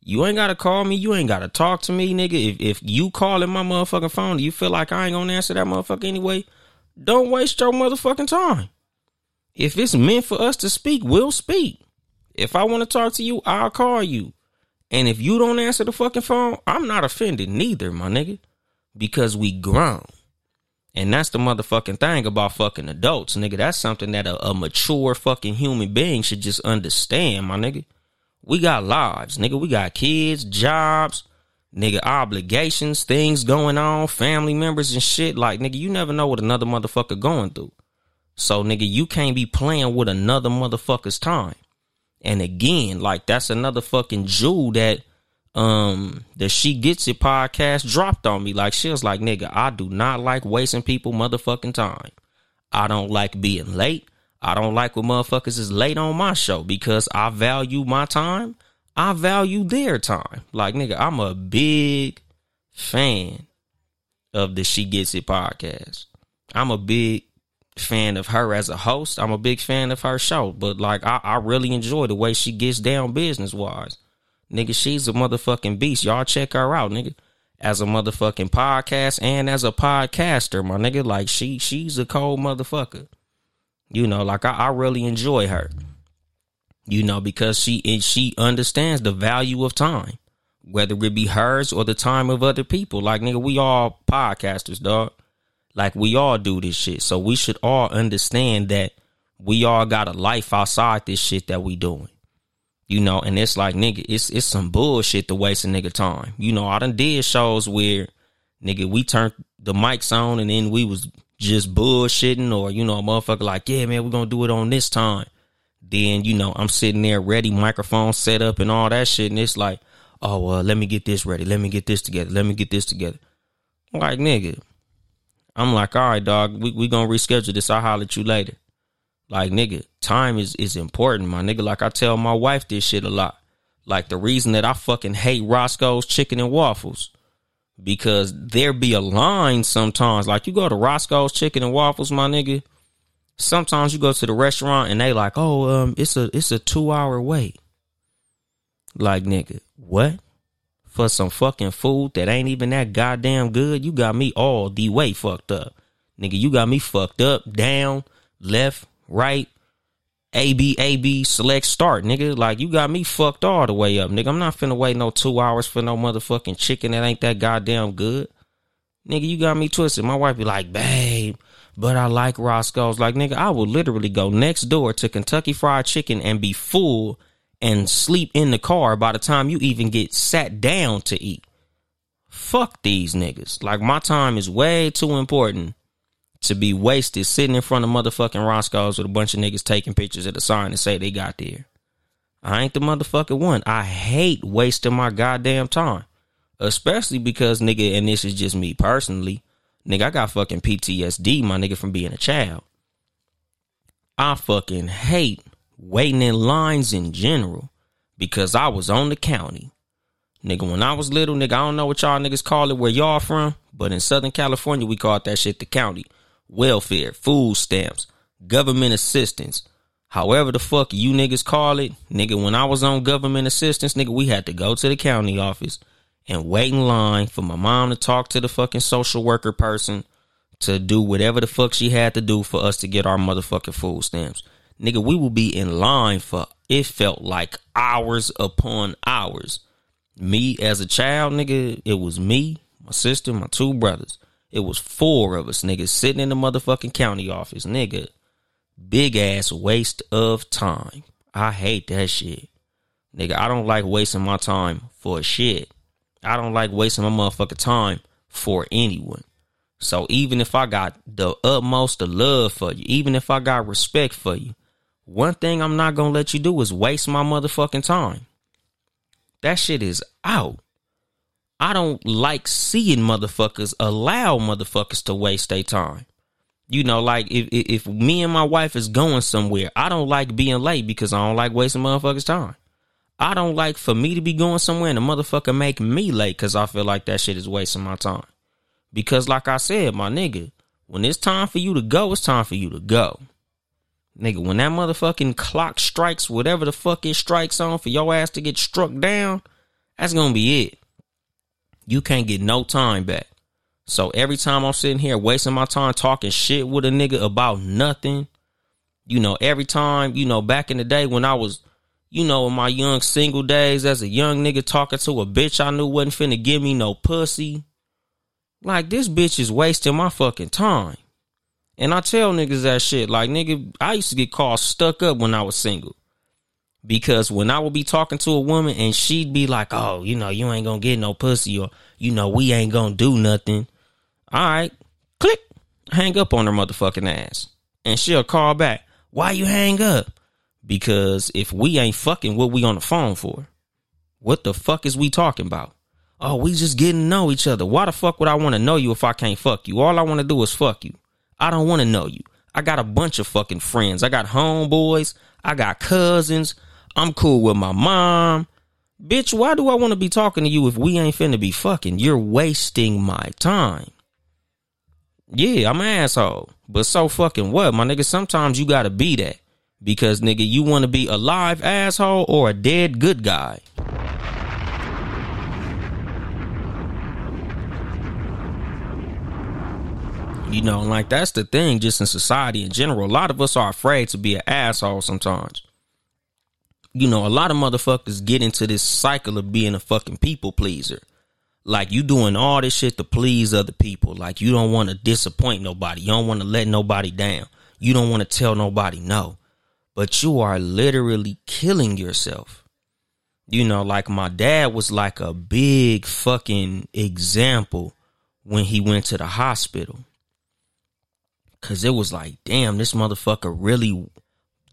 You ain't gotta call me. You ain't gotta talk to me, nigga. If if you calling my motherfucking phone, you feel like I ain't gonna answer that motherfucker anyway, don't waste your motherfucking time. If it's meant for us to speak, we'll speak. If I want to talk to you, I'll call you. And if you don't answer the fucking phone, I'm not offended neither, my nigga, because we grown. And that's the motherfucking thing about fucking adults, nigga. That's something that a, a, mature fucking human being should just understand, my nigga. We got lives, nigga. We got kids, jobs, nigga, obligations, things going on, family members and shit. Like, nigga, you never know what another motherfucker going through. So, nigga, you can't be playing with another motherfucker's time. And again, like that's another fucking jewel that um the She Gets It podcast dropped on me. Like she was like, nigga, I do not like wasting people motherfucking time. I don't like being late. I don't like when motherfuckers is late on my show because I value my time. I value their time. Like nigga, I'm a big fan of the She Gets It podcast. I'm a big fan of her as a host. I'm a big fan of her show. But like I, I really enjoy the way she gets down business wise. Nigga, she's a motherfucking beast. Y'all check her out, nigga. As a motherfucking podcast and as a podcaster, my nigga. Like she she's a cold motherfucker. You know, like I, I really enjoy her. You know, because she and she understands the value of time. Whether it be hers or the time of other people. Like nigga, we all podcasters, dog. Like we all do this shit. So we should all understand that we all got a life outside this shit that we doing. You know, and it's like nigga, it's it's some bullshit to waste a nigga time. You know, I done did shows where nigga we turned the mics on and then we was just bullshitting or you know a motherfucker like yeah man we're gonna do it on this time. Then you know I'm sitting there ready, microphone set up and all that shit, and it's like oh well let me get this ready, let me get this together, let me get this together. Like nigga, I'm like all right dog, we we gonna reschedule this. I'll holler at you later. Like nigga, time is is important, my nigga. Like I tell my wife this shit a lot. Like the reason that I fucking hate Roscoe's chicken and waffles because there be a line sometimes. Like you go to Roscoe's chicken and waffles, my nigga. Sometimes you go to the restaurant and they like, oh, um, it's a it's a two hour wait. Like nigga, what? For some fucking food that ain't even that goddamn good, you got me all the way fucked up. Nigga, you got me fucked up, down, left, right, A B A B select start, nigga. Like you got me fucked all the way up, nigga. I'm not finna wait no two hours for no motherfucking chicken that ain't that goddamn good. Nigga, you got me twisted. My wife be like, babe, but I like Roscoe's. Like, nigga, I will literally go next door to Kentucky Fried Chicken and be full and sleep in the car by the time you even get sat down to eat. Fuck these niggas. Like, my time is way too important to be wasted sitting in front of motherfucking Roscoe's with a bunch of niggas taking pictures of the sign and say they got there. I ain't the motherfucking one. I hate wasting my goddamn time. Especially because nigga, and this is just me personally, nigga, I got fucking PTSD, my nigga, from being a child. I fucking hate waiting in lines in general because I was on the county. Nigga, when I was little, nigga, I don't know what y'all niggas call it where y'all from, but in Southern California, we called that shit the county welfare, food stamps, government assistance, however the fuck you niggas call it. Nigga, when I was on government assistance, nigga, we had to go to the county office and wait in line for my mom to talk to the fucking social worker person to do whatever the fuck she had to do for us to get our motherfucking food stamps. Nigga, we will be in line for it felt like hours upon hours. Me as a child, nigga, it was me, my sister, my two brothers. It was four of us, nigga, sitting in the motherfucking county office, nigga. Big ass waste of time. I hate that shit. Nigga, I don't like wasting my time for shit. I don't like wasting my motherfucking time for anyone. So even if I got the utmost of love for you, even if I got respect for you, one thing I'm not gonna let you do is waste my motherfucking time. That shit is out. I don't like seeing motherfuckers allow motherfuckers to waste their time. You know, like if, if me and my wife is going somewhere, I don't like being late because I don't like wasting motherfuckers' time. I don't like for me to be going somewhere and a motherfucker make me late because I feel like that shit is wasting my time. Because like I said, my nigga, when it's time for you to go, it's time for you to go. Nigga, when that motherfucking clock strikes whatever the fuck it strikes on for your ass to get struck down, that's gonna be it you can't get no time back. So every time I'm sitting here wasting my time talking shit with a nigga about nothing, you know, every time, you know, back in the day when I was, you know, in my young single days as a young nigga talking to a bitch I knew wasn't finna give me no pussy. Like this bitch is wasting my fucking time. And I tell niggas that shit. Like, nigga, I used to get called stuck up when I was single. Because when I would be talking to a woman and she'd be like, "Oh, you know, you ain't gonna get no pussy," or you know, we ain't gonna do nothing. All right, click, hang up on her motherfucking ass, and she'll call back. Why you hang up? Because if we ain't fucking, what we on the phone for? What the fuck is we talking about? Oh, we just getting to know each other. Why the fuck would I want to know you if I can't fuck you? All I want to do is fuck you. I don't want to know you. I got a bunch of fucking friends. I got homeboys. I got cousins. I'm cool with my mom. Bitch, why do I want to be talking to you if we ain't finna be fucking? You're wasting my time. Yeah, I'm an asshole. But so fucking what, my nigga? Sometimes you gotta be that. Because nigga, you wanna be a live asshole or a dead good guy. You know, like that's the thing just in society in general. A lot of us are afraid to be an asshole sometimes. You know, a lot of motherfuckers get into this cycle of being a fucking people pleaser. Like you doing all this shit to please other people. Like you don't want to disappoint nobody. You don't want to let nobody down. You don't want to tell nobody no. But you are literally killing yourself. You know, like my dad was like a big fucking example when he went to the hospital. Cause it was like, damn, this motherfucker really,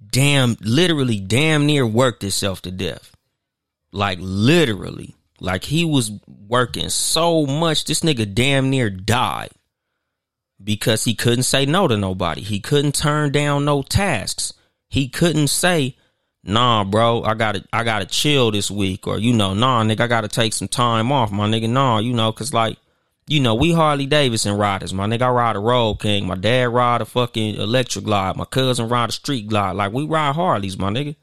damn, literally damn near worked himself to death. Like literally. Like he was working so much, this nigga damn near died. Because he couldn't say no to nobody. He couldn't turn down no tasks. He couldn't say, nah, bro, I gotta I gotta chill this week. Or, you know, nah, nigga, I gotta take some time off, my nigga. Nah, you know, cause like you know, we Harley Davidson riders. My nigga, I ride a Road King. My dad ride a fucking Electra Glide. My cousin ride a street glide. Like we ride Harleys, my nigga.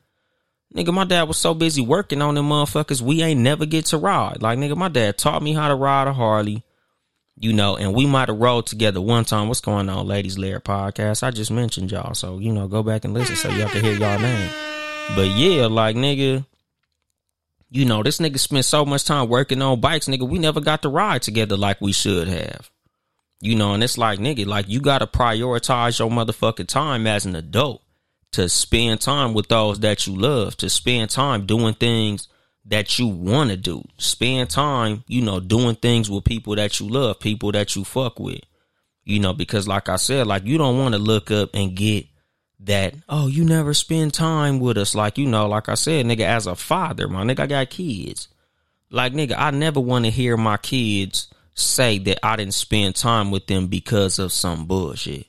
Nigga, my dad was so busy working on them motherfuckers, we ain't never get to ride. Like nigga, my dad taught me how to ride a Harley. You know, and we might have rode together one time. What's going on, Ladies Lair podcast? I just mentioned y'all, so you know, go back and listen so y'all can hear y'all name. But yeah, like nigga, you know, this nigga spent so much time working on bikes, nigga. We never got to ride together like we should have. You know, and it's like, nigga, like you got to prioritize your motherfucking time as an adult to spend time with those that you love, to spend time doing things that you want to do. Spend time, you know, doing things with people that you love, people that you fuck with. You know, because like I said, like you don't want to look up and get that, oh, you never spend time with us. Like, you know, like I said, nigga, as a father, my nigga, I got kids. Like, nigga, I never want to hear my kids say that I didn't spend time with them because of some bullshit.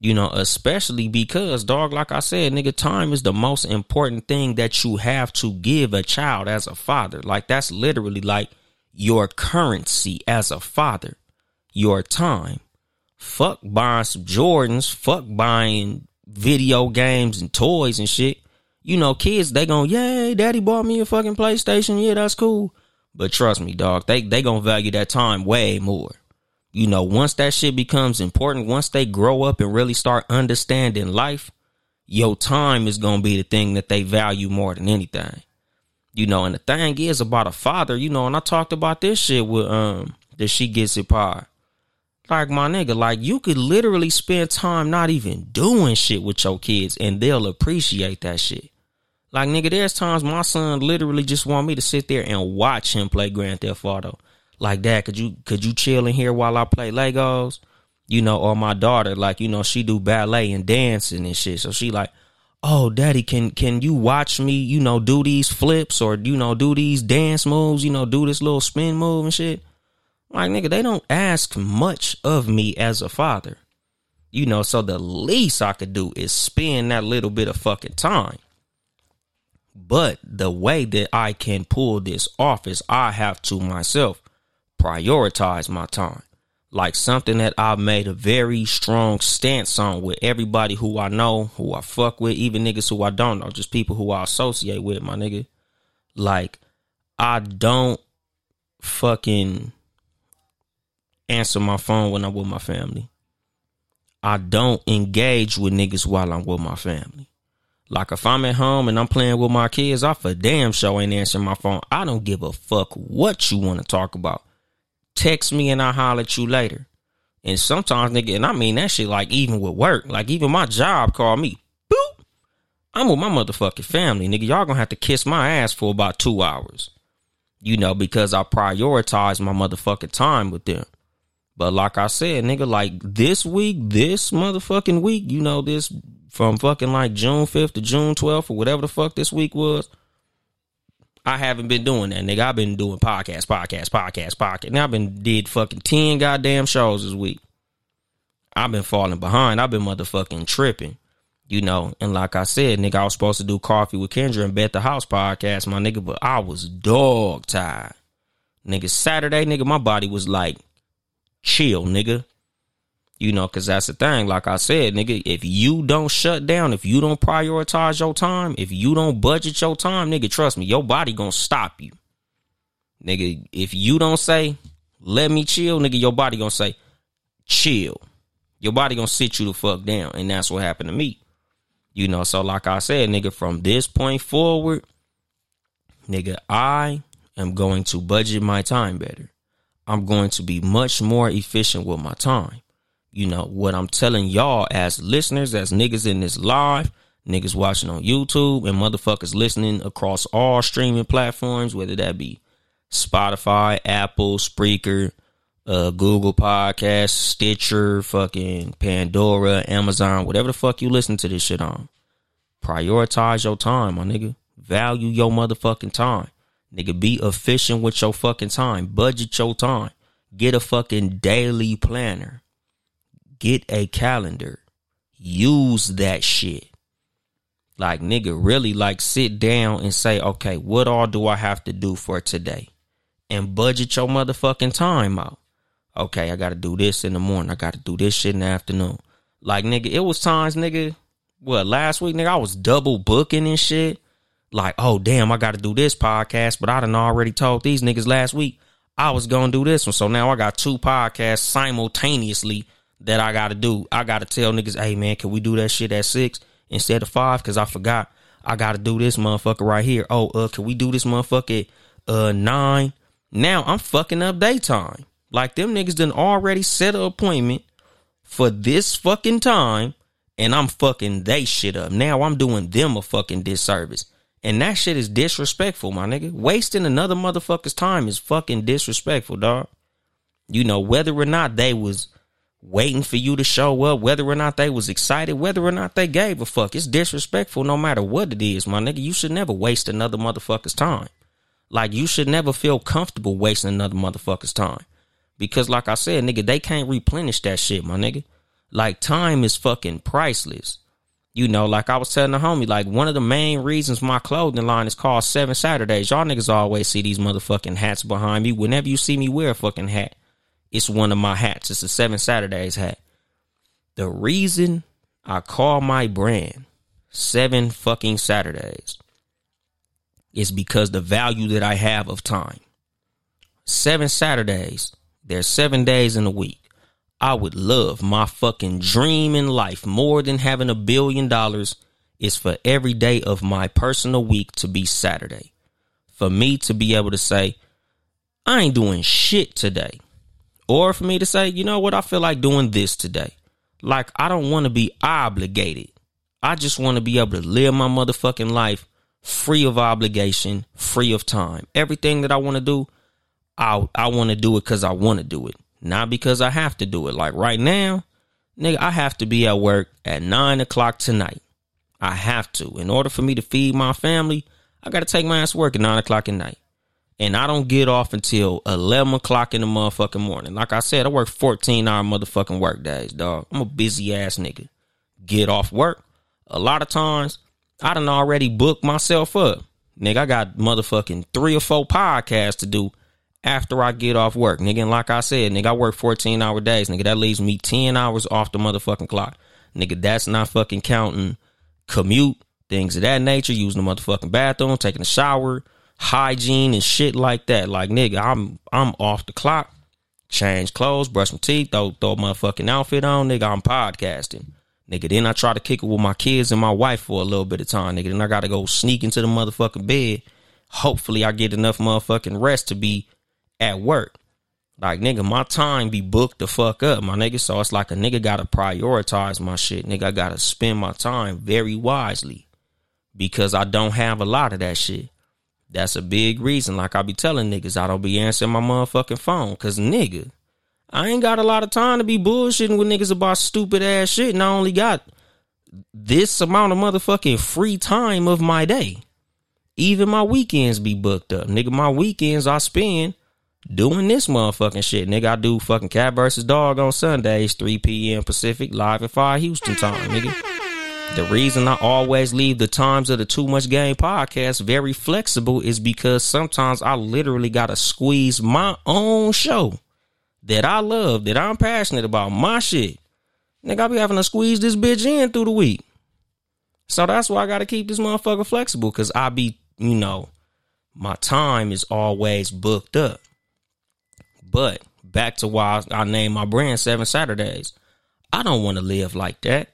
You know, especially because, dog, like I said, nigga, time is the most important thing that you have to give a child as a father. Like, that's literally like your currency as a father, your time. Fuck buying some Jordans, fuck buying video games and toys and shit. You know, kids, they going, yay, daddy bought me a fucking PlayStation. Yeah, that's cool. But trust me, dog, they, they gonna value that time way more. You know, once that shit becomes important, once they grow up and really start understanding life, your time is gonna be the thing that they value more than anything. You know, and the thing is about a father, you know, and I talked about this shit with um that she gets it pie. Like my nigga, like you could literally spend time not even doing shit with your kids and they'll appreciate that shit. Like nigga, there's times my son literally just want me to sit there and watch him play Grand Theft Auto. Like dad, could you could you chill in here while I play Legos? You know, or my daughter, like, you know, she do ballet and dancing and shit. So she like, oh daddy, can can you watch me, you know, do these flips or you know, do these dance moves, you know, do this little spin move and shit? Like, nigga, they don't ask much of me as a father. You know, so the least I could do is spend that little bit of fucking time. But the way that I can pull this off is I have to myself prioritize my time. Like something that I've made a very strong stance on with everybody who I know, who I fuck with, even niggas who I don't know, just people who I associate with, my nigga. Like, I don't fucking answer my phone when I'm with my family. I don't engage with niggas while I'm with my family. Like if I'm at home and I'm playing with my kids, I for damn sure ain't answering my phone. I don't give a fuck what you want to talk about. Text me and I'll holler at you later. And sometimes nigga, and I mean that shit like even with work, like even my job call me. Boop. I'm with my motherfucking family, nigga. Y'all gonna have to kiss my ass for about two hours. You know, because I prioritize my motherfucking time with them. But like I said, nigga, like this week, this motherfucking week, you know, this from fucking like June 5th to June 12th or whatever the fuck this week was. I haven't been doing that, nigga. I've been doing podcast, podcast, podcast, podcast. Now I've been did fucking 10 goddamn shows this week. I've been falling behind. I've been motherfucking tripping. You know, and like I said, nigga, I was supposed to do coffee with Kendra and Bet the House podcast, my nigga, but I was dog tired. Nigga, Saturday, nigga, my body was like, chill, nigga. You know, cause that's the thing. Like I said, nigga, if you don't shut down, if you don't prioritize your time, if you don't budget your time, nigga, trust me, your body gonna stop you. Nigga, if you don't say, let me chill, nigga, your body gonna say, chill. Your body gonna sit you the fuck down. And that's what happened to me. You know, so like I said, nigga, from this point forward, nigga, I am going to budget my time better. I'm going to be much more efficient with my time. You know, what I'm telling y'all as listeners, as niggas in this live, niggas watching on YouTube, and motherfuckers listening across all streaming platforms, whether that be Spotify, Apple, Spreaker, uh, Google Podcast, Stitcher, fucking Pandora, Amazon, whatever the fuck you listen to this shit on. Prioritize your time, my nigga. Value your motherfucking time. Nigga, be efficient with your fucking time. Budget your time. Get a fucking daily planner. Get a calendar. Use that shit. Like, nigga, really, like, sit down and say, okay, what all do I have to do for today? And budget your motherfucking time out okay, I gotta do this in the morning. I gotta do this shit in the afternoon. Like nigga, it was times, nigga, what, last week, nigga, I was double booking and shit. Like, oh damn, I gotta do this podcast, but I done already told these niggas last week I was gonna do this one. So now I got two podcasts simultaneously that I gotta do. I gotta tell niggas, hey man, can we do that shit at six instead of five? Cause I forgot I gotta do this motherfucker right here. Oh, uh, can we do this motherfucker at uh nine? Now I'm fucking up daytime. Like them niggas done already set an appointment for this fucking time and I'm fucking they shit up. Now I'm doing them a fucking disservice. And that shit is disrespectful, my nigga. Wasting another motherfucker's time is fucking disrespectful, dog. You know, whether or not they was waiting for you to show up, whether or not they was excited, whether or not they gave a fuck. It's disrespectful no matter what it is, my nigga. You should never waste another motherfucker's time. Like you should never feel comfortable wasting another motherfucker's time. Because like I said, nigga, they can't replenish that shit, my nigga. Like time is fucking priceless. You know, like I was telling the homie, like one of the main reasons my clothing line is called Seven Saturdays. Y'all niggas always see these motherfucking hats behind me. Whenever you see me wear a fucking hat, it's one of my hats. It's a Seven Saturdays hat. The reason I call my brand Seven fucking Saturdays is because the value that I have of time. Seven Saturdays there's seven days in a week. I would love my fucking dream in life more than having a billion dollars is for every day of my personal week to be Saturday. For me to be able to say, I ain't doing shit today. Or for me to say, you know what, I feel like doing this today. Like, I don't want to be obligated. I just want to be able to live my motherfucking life free of obligation, free of time. Everything that I want to do, I I want to do it because I want to do it, not because I have to do it. Like right now, nigga, I have to be at work at nine o'clock tonight. I have to. In order for me to feed my family, I got to take my ass to work at nine o'clock at night. And I don't get off until 11 o'clock in the motherfucking morning. Like I said, I work 14 hour motherfucking work days, dog. I'm a busy ass nigga. Get off work. A lot of times, I done already booked myself up. Nigga, I got motherfucking three or four podcasts to do after I get off work, nigga. And like I said, nigga, I work 14 hour days, nigga. That leaves me 10 hours off the motherfucking clock. Nigga, that's not fucking counting commute, things of that nature, using the motherfucking bathroom, taking a shower, hygiene and shit like that. Like, nigga, I'm I'm off the clock, change clothes, brush my teeth, throw throw a motherfucking outfit on, nigga, I'm podcasting. Nigga, then I try to kick it with my kids and my wife for a little bit of time, nigga. Then I gotta go sneak into the motherfucking bed. Hopefully I get enough motherfucking rest to be at work. Like nigga, my time be booked the fuck up, my nigga. So it's like a nigga gotta prioritize my shit. Nigga, I gotta spend my time very wisely. because I don't have a lot of that shit. That's a big reason. Like I be telling niggas, I don't be answering my motherfucking phone. Cause nigga, I ain't got a lot of time to be bullshitting with niggas about stupid ass shit. And I only got this amount of motherfucking free time of my day. Even my weekends be booked up. Nigga, my weekends I spend doing this motherfucking shit. Nigga, I do fucking cat versus dog on Sundays, 3 p.m. Pacific, live at 5 Houston time, nigga. The reason I always leave the times of the Too Much Game podcast very flexible is because sometimes I literally gotta squeeze my own show that I love, that I'm passionate about, my shit. Nigga, I be having to squeeze this bitch in through the week. So that's why I gotta keep this motherfucker flexible, cause I be, you know, my time is always booked up. But back to why I named my brand Seven Saturdays. I don't want to live like that.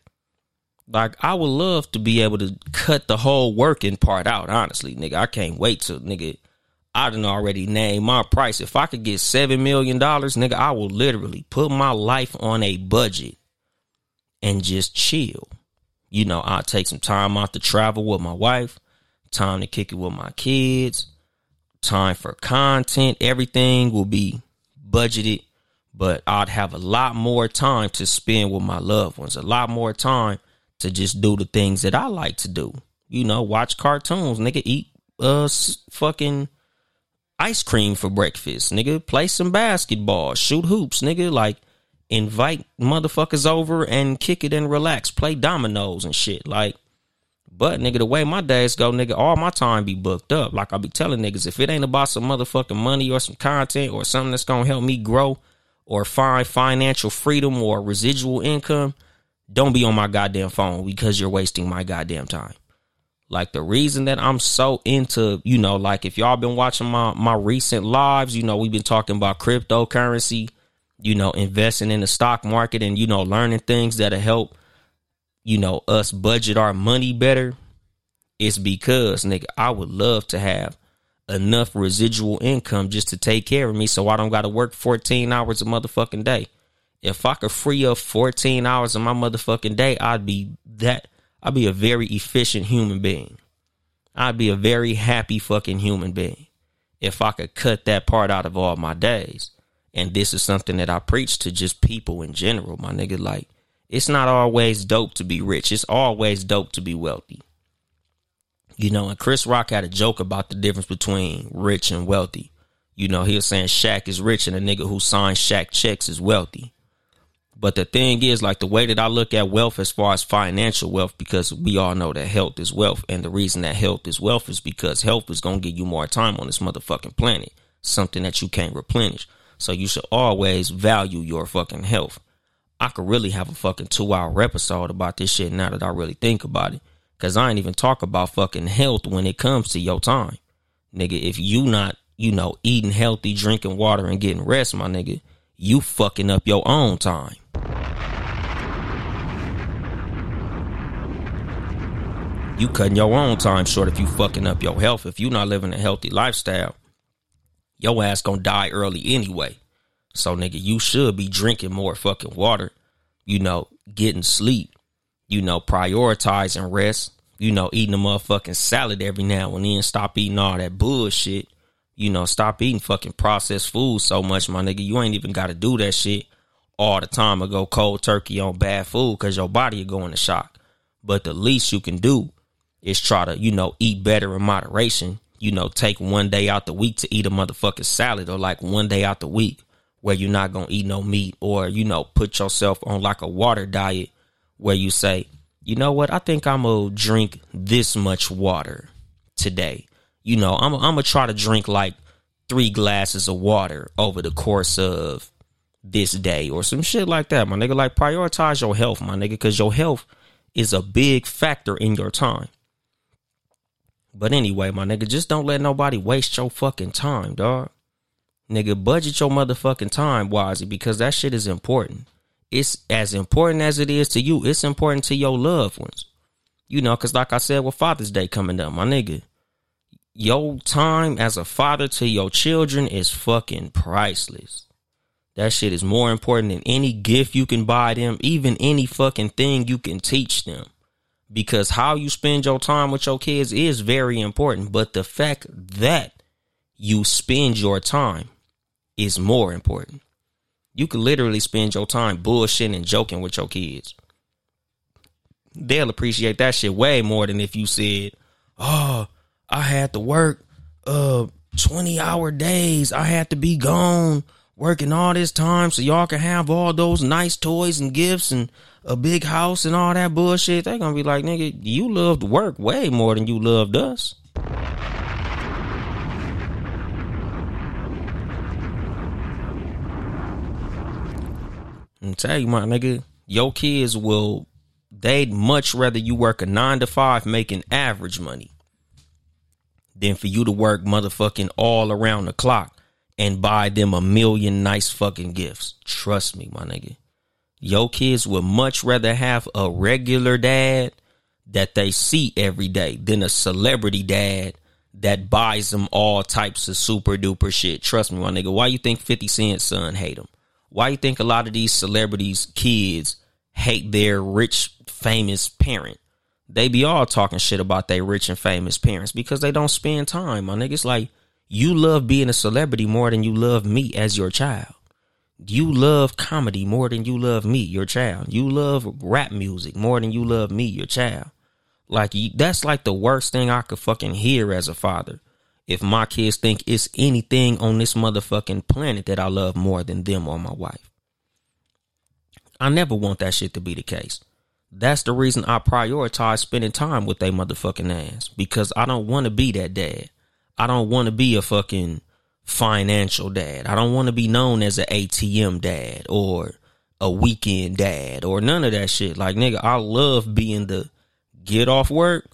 Like I would love to be able to cut the whole working part out. Honestly, nigga, I can't wait to nigga. I done already named my price. If I could get seven million dollars, nigga, I will literally put my life on a budget and just chill. You know, I'll take some time out to travel with my wife, time to kick it with my kids, time for content. Everything will be budgeted, but I'd have a lot more time to spend with my loved ones, a lot more time to just do the things that I like to do. You know, watch cartoons, nigga, eat uh fucking ice cream for breakfast, nigga, play some basketball, shoot hoops, nigga, like invite motherfuckers over and kick it and relax, play dominoes and shit. Like, but nigga, the way my days go, nigga, all my time be booked up. Like I be telling niggas, if it ain't about some motherfucking money or some content or something that's gonna help me grow or find financial freedom or residual income, don't be on my goddamn phone because you're wasting my goddamn time. Like the reason that I'm so into, you know, like if y'all been watching my my recent lives, you know, we've been talking about cryptocurrency, you know, investing in the stock market and you know, learning things that'll help, you know, us budget our money better. It's because, nigga, I would love to have enough residual income just to take care of me so I don't got to work 14 hours a motherfucking day. If I could free up 14 hours of my motherfucking day, I'd be that I'd be a very efficient human being. I'd be a very happy fucking human being if I could cut that part out of all my days. And this is something that I preach to just people in general, my nigga. Like, it's not always dope to be rich. It's always dope to be wealthy. You know, and Chris Rock had a joke about the difference between rich and wealthy. You know, he was saying Shaq is rich and a nigga who signs Shaq checks is wealthy. But the thing is, like the way that I look at wealth as far as financial wealth, because we all know that health is wealth. And the reason that health is wealth is because health is going to give you more time on this motherfucking planet, something that you can't replenish. So you should always value your fucking health. I could really have a fucking two hour episode about this shit now that I really think about it. Cause I ain't even talk about fucking health when it comes to your time. Nigga, if you not, you know, eating healthy, drinking water and getting rest, my nigga, you fucking up your own time. You cutting your own time short if you fucking up your health. If you not living a healthy lifestyle, your ass gonna die early anyway. So nigga, you should be drinking more fucking water, you know, getting sleep, you know, prioritizing rest, you know, eating a motherfucking salad every now and then, stop eating all that bullshit. You know, stop eating fucking processed food so much, my nigga. You ain't even gotta do that shit all the time or go cold turkey on bad food because your body is going to shock. But the least you can do is try to, you know, eat better in moderation. You know, take one day out the week to eat a motherfucking salad or like one day out the week where you're not gonna eat no meat or, you know, put yourself on like a water diet where you say, you know what, I think I'm gonna drink this much water today. You know, I'm, I'm gonna try to drink like three glasses of water over the course of this day or some shit like that, my nigga. Like prioritize your health, my nigga, because your health is a big factor in your time. But anyway, my nigga, just don't let nobody waste your fucking time, dog. Nigga, budget your motherfucking time wisely because that shit is important. It's as important as it is to you. It's important to your loved ones. You know, cause like I said, with Father's Day coming up, my nigga, your time as a father to your children is fucking priceless. That shit is more important than any gift you can buy them, even any fucking thing you can teach them. because how you spend your time with your kids is very important. But the fact that you spend your time is more important. You could literally spend your time bullshitting and joking with your kids. They'll appreciate that shit way more than if you said, "Oh, I had to work uh 20 hour days. I had to be gone working all this time so y'all can have all those nice toys and gifts and a big house and all that bullshit." They're going to be like, "Nigga, you loved work way more than you loved us." And tell you, my nigga, your kids will, they'd much rather you work a nine to five making average money than for you to work motherfucking all around the clock and buy them a million nice fucking gifts. Trust me, my nigga. Your kids would much rather have a regular dad that they see every day than a celebrity dad that buys them all types of super duper shit. Trust me, my nigga. Why you think 50 Cent's son hate him? Why you think a lot of these celebrities' kids hate their rich, famous parent? They be all talking shit about their rich and famous parents because they don't spend time. My niggas like you love being a celebrity more than you love me as your child. You love comedy more than you love me, your child. You love rap music more than you love me, your child. Like that's like the worst thing I could fucking hear as a father if my kids think it's anything on this motherfucking planet that I love more than them or my wife. I never want that shit to be the case. That's the reason I prioritize spending time with they motherfucking ass because I don't want to be that dad. I don't want to be a fucking financial dad. I don't want to be known as an ATM dad or a weekend dad or none of that shit. Like nigga, I love being the get off work,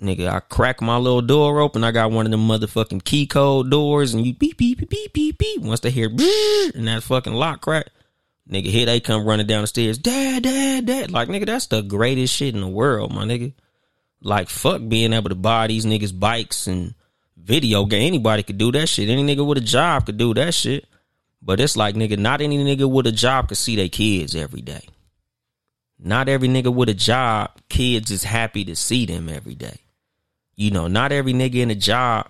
Nigga, I crack my little door open. I got one of them motherfucking key code doors, and you beep beep beep beep beep beep. Once they hear and that fucking lock crack, nigga, here they come running down the stairs. Dad, dad, dad. Like nigga, that's the greatest shit in the world, my nigga. Like fuck being able to buy these niggas bikes and video game. Anybody could do that shit. Any nigga with a job could do that shit. But it's like nigga, not any nigga with a job could see their kids every day. Not every nigga with a job, kids is happy to see them every day. You know, not every nigga in a job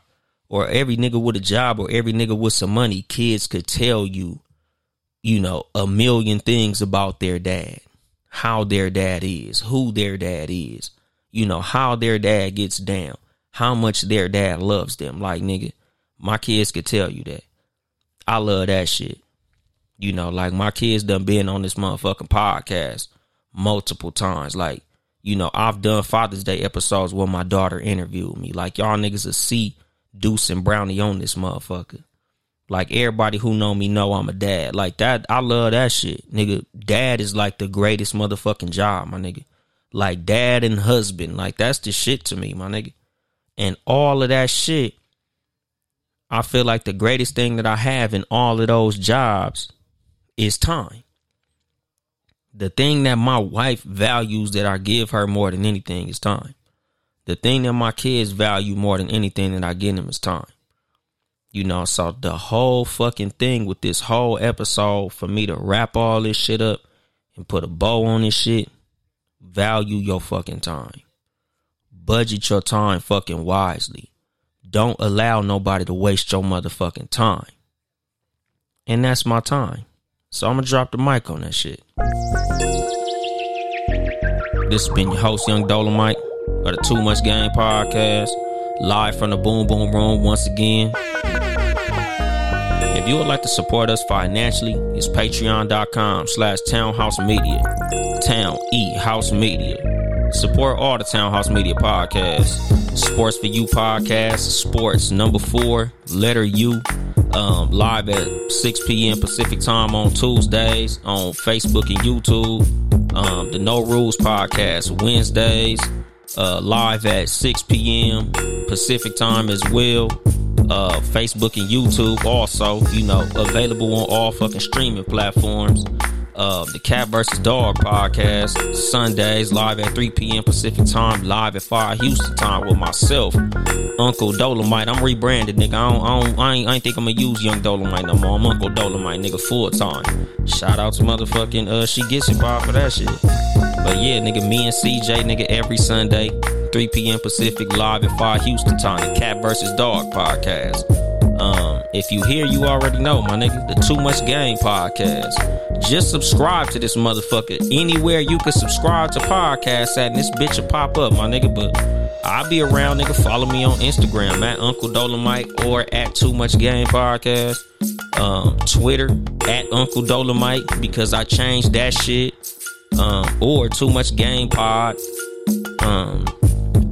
or every nigga with a job or every nigga with some money, kids could tell you, you know, a million things about their dad, how their dad is, who their dad is, you know, how their dad gets down, how much their dad loves them. Like, nigga, my kids could tell you that. I love that shit. You know, like my kids done been on this motherfucking podcast multiple times. Like, you know, I've done Father's Day episodes where my daughter interviewed me. Like y'all niggas will see Deuce and Brownie on this motherfucker. Like everybody who know me know I'm a dad. Like that, I love that shit, nigga. Dad is like the greatest motherfucking job, my nigga. Like dad and husband, like that's the shit to me, my nigga. And all of that shit, I feel like the greatest thing that I have in all of those jobs is time the thing that my wife values that I give her more than anything is time. The thing that my kids value more than anything that I give them is time. You know, so the whole fucking thing with this whole episode for me to wrap all this shit up and put a bow on this shit, value your fucking time. Budget your time fucking wisely. Don't allow nobody to waste your motherfucking time. And that's my time. So I'm gonna drop the mic on that shit. This has been your host, Yung Dolemite, of the Too Much Game Podcast, live from the Boom Boom Room once again. If you would like to support us financially, it's patreon.com slash townhouse media. Town E House Media. Support all the Townhouse Media podcasts. Sports for You podcast, sports number four, letter U, um, live at 6 p.m. Pacific time on Tuesdays on Facebook and YouTube. Um, the No Rules podcast Wednesdays, uh, live at 6 p.m. Pacific time as well. Uh, Facebook and YouTube also, you know, available on all fucking streaming platforms uh, the Cat vs. Dog podcast, Sundays, live at 3 p.m. Pacific time, live at 5 Houston time with myself, Uncle Dolemite. I'm rebranded, nigga. I, don't, I, don't, I, ain't, I ain't think I'm gonna use Yung Dolemite no more. I'm Uncle Dolemite, nigga, full time. Shout out to motherfucking, uh, she gets it, Bob, for that shit. But yeah, nigga, me and CJ, nigga, every Sunday, 3 p.m. Pacific, live at 5 Houston time, the Cat versus Dog podcast. Um, if you hear, you already know, my nigga, the Too Much Game podcast. Just subscribe to this motherfucker anywhere you can subscribe to podcasts at, and this bitch will pop up, my nigga. But I'll be around, nigga. Follow me on Instagram at Uncle Dolemite or at Too Much Game Podcast. Um, Twitter at Uncle Dolemite because I changed that shit. Um, or Too Much Game Pod. Um,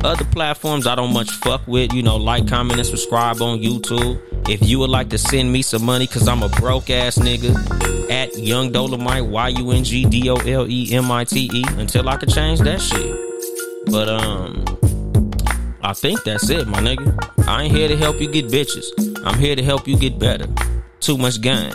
other platforms I don't much fuck with. You know, like, comment, and subscribe on YouTube. If you would like to send me some money, cause I'm a broke ass nigga, at Yung Dolemite, Y U N G D O L E M I T E, until I can change that shit. But um, I think that's it, my nigga. I ain't here to help you get bitches. I'm here to help you get better. Too much game.